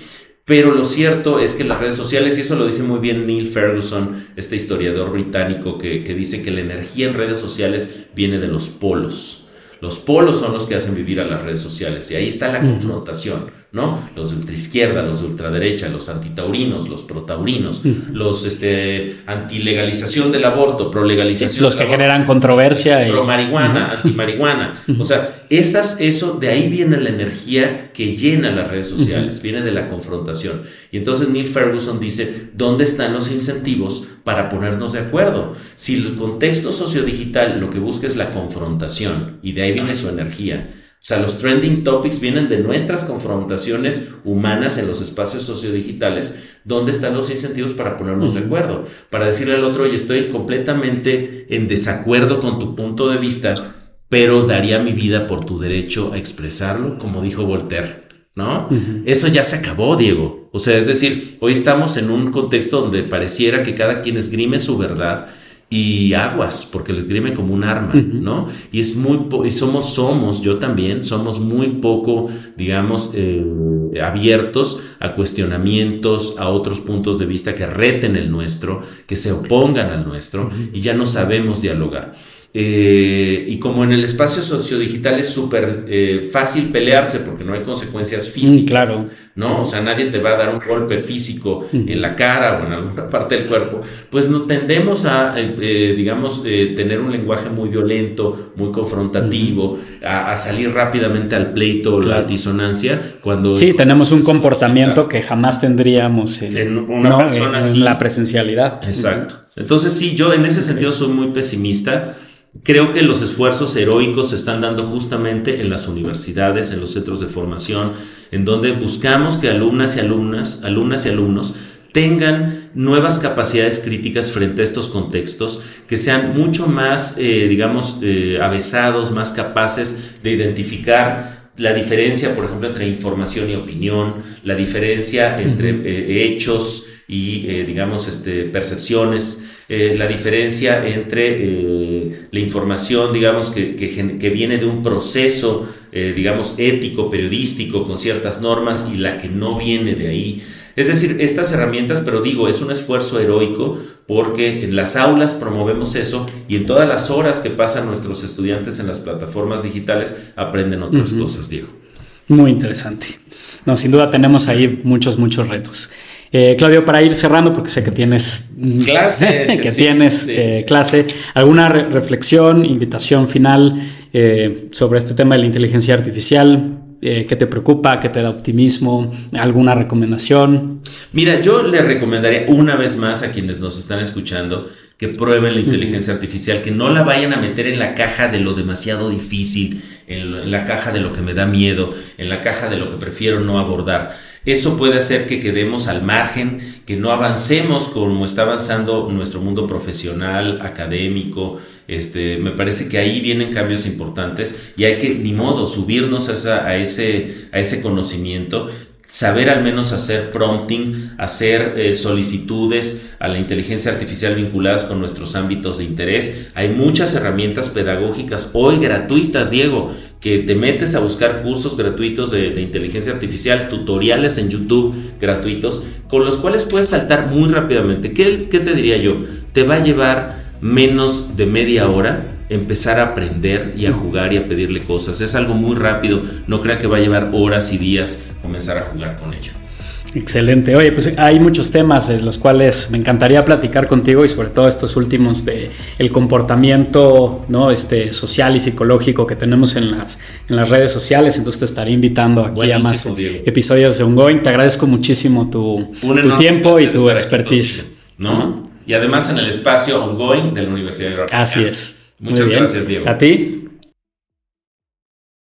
Pero lo cierto es que las redes sociales, y eso lo dice muy bien Neil Ferguson, este historiador británico que, que dice que la energía en redes sociales viene de los polos. Los polos son los que hacen vivir a las redes sociales y ahí está la confrontación, ¿no? Los de ultraizquierda, los de ultraderecha, los antitaurinos, los protaurinos, los este, antilegalización del aborto, prolegalización. los que generan controversia. Pro marihuana, antimarihuana. O sea, esas, eso, de ahí viene la energía que llena las redes sociales, viene de la confrontación. Y entonces Neil Ferguson dice, ¿dónde están los incentivos para ponernos de acuerdo? Si el contexto sociodigital lo que busca es la confrontación y de ahí viene su energía. O sea, los trending topics vienen de nuestras confrontaciones humanas en los espacios sociodigitales. ¿Dónde están los incentivos para ponernos de acuerdo? Para decirle al otro, oye, estoy completamente en desacuerdo con tu punto de vista, pero daría mi vida por tu derecho a expresarlo, como dijo Voltaire, ¿no? Eso ya se acabó, Diego. O sea, es decir, hoy estamos en un contexto donde pareciera que cada quien esgrime su verdad y aguas, porque les esgrime como un arma, ¿no? Y es muy, y somos, somos, yo también, somos muy poco, digamos, eh, abiertos a cuestionamientos, a otros puntos de vista que reten el nuestro, que se opongan al nuestro, y ya no sabemos dialogar. Eh, y como en el espacio sociodigital es súper eh, fácil pelearse porque no hay consecuencias mm, físicas, claro. ¿no? O sea, nadie te va a dar un golpe físico en la cara o en alguna parte del cuerpo, pues no tendemos a, eh, digamos, tener un lenguaje muy violento, muy confrontativo, a, salir rápidamente al pleito o la altisonancia cuando... Sí, tenemos un comportamiento que jamás tendríamos en, una persona en la presencialidad. Exacto. Entonces sí, yo en ese sentido soy muy pesimista. Creo que los esfuerzos heroicos se están dando justamente en las universidades, en los centros de formación, en donde buscamos que alumnas y alumnas, alumnas y alumnos tengan nuevas capacidades críticas frente a estos contextos, que sean mucho más, eh, digamos, eh, avesados, más capaces de identificar la diferencia, por ejemplo, entre información y opinión, la diferencia entre eh, hechos y, eh, digamos, este, percepciones, eh, la diferencia entre la información, digamos, que, que, viene de un proceso, digamos, ético, periodístico, con ciertas normas, y la que no viene de ahí. Es decir, estas herramientas, pero digo, es un esfuerzo heroico porque en las aulas promovemos eso y en todas las horas que pasan nuestros estudiantes en las plataformas digitales aprenden otras cosas, Diego. Muy interesante. No, sin duda tenemos ahí muchos, muchos retos. Eh, Claudio, para ir cerrando, porque sé que tienes clase, que tienes eh, clase, ¿alguna reflexión, invitación final eh, sobre este tema de la inteligencia artificial? ¿Qué te preocupa? ¿Qué te da optimismo? ¿Alguna recomendación? Mira, yo le recomendaría una vez más a quienes nos están escuchando que prueben la inteligencia artificial, que no la vayan a meter en la caja de lo demasiado difícil, en, la caja de lo que me da miedo, en la caja de lo que prefiero no abordar. Eso puede hacer que quedemos al margen, que no avancemos como está avanzando nuestro mundo profesional, académico. Este, me parece que ahí vienen cambios importantes y hay que, ni modo, subirnos a, ese, a ese conocimiento, saber al menos hacer prompting, hacer eh, solicitudes a la inteligencia artificial vinculadas con nuestros ámbitos de interés. Hay muchas herramientas pedagógicas hoy gratuitas, Diego, que te metes a buscar cursos gratuitos de, inteligencia artificial, tutoriales en YouTube gratuitos, con los cuales puedes saltar muy rápidamente. ¿Qué, qué te diría yo? Te va a llevar menos de media hora empezar a aprender y a jugar y a pedirle cosas. Es algo muy rápido, no crean que va a llevar horas y días comenzar a jugar con ello. Excelente. Oye, pues hay muchos temas en los cuales me encantaría platicar contigo y sobre todo estos últimos de el comportamiento ¿no? este, social y psicológico que tenemos en las, en las redes sociales. Entonces te estaré invitando aquí a más episodios de Ongoing. Te agradezco muchísimo tu, tu tiempo y tu expertise. ¿no? Y además en el espacio Ongoing de la Universidad de Así es. Muchas gracias, Diego. A ti.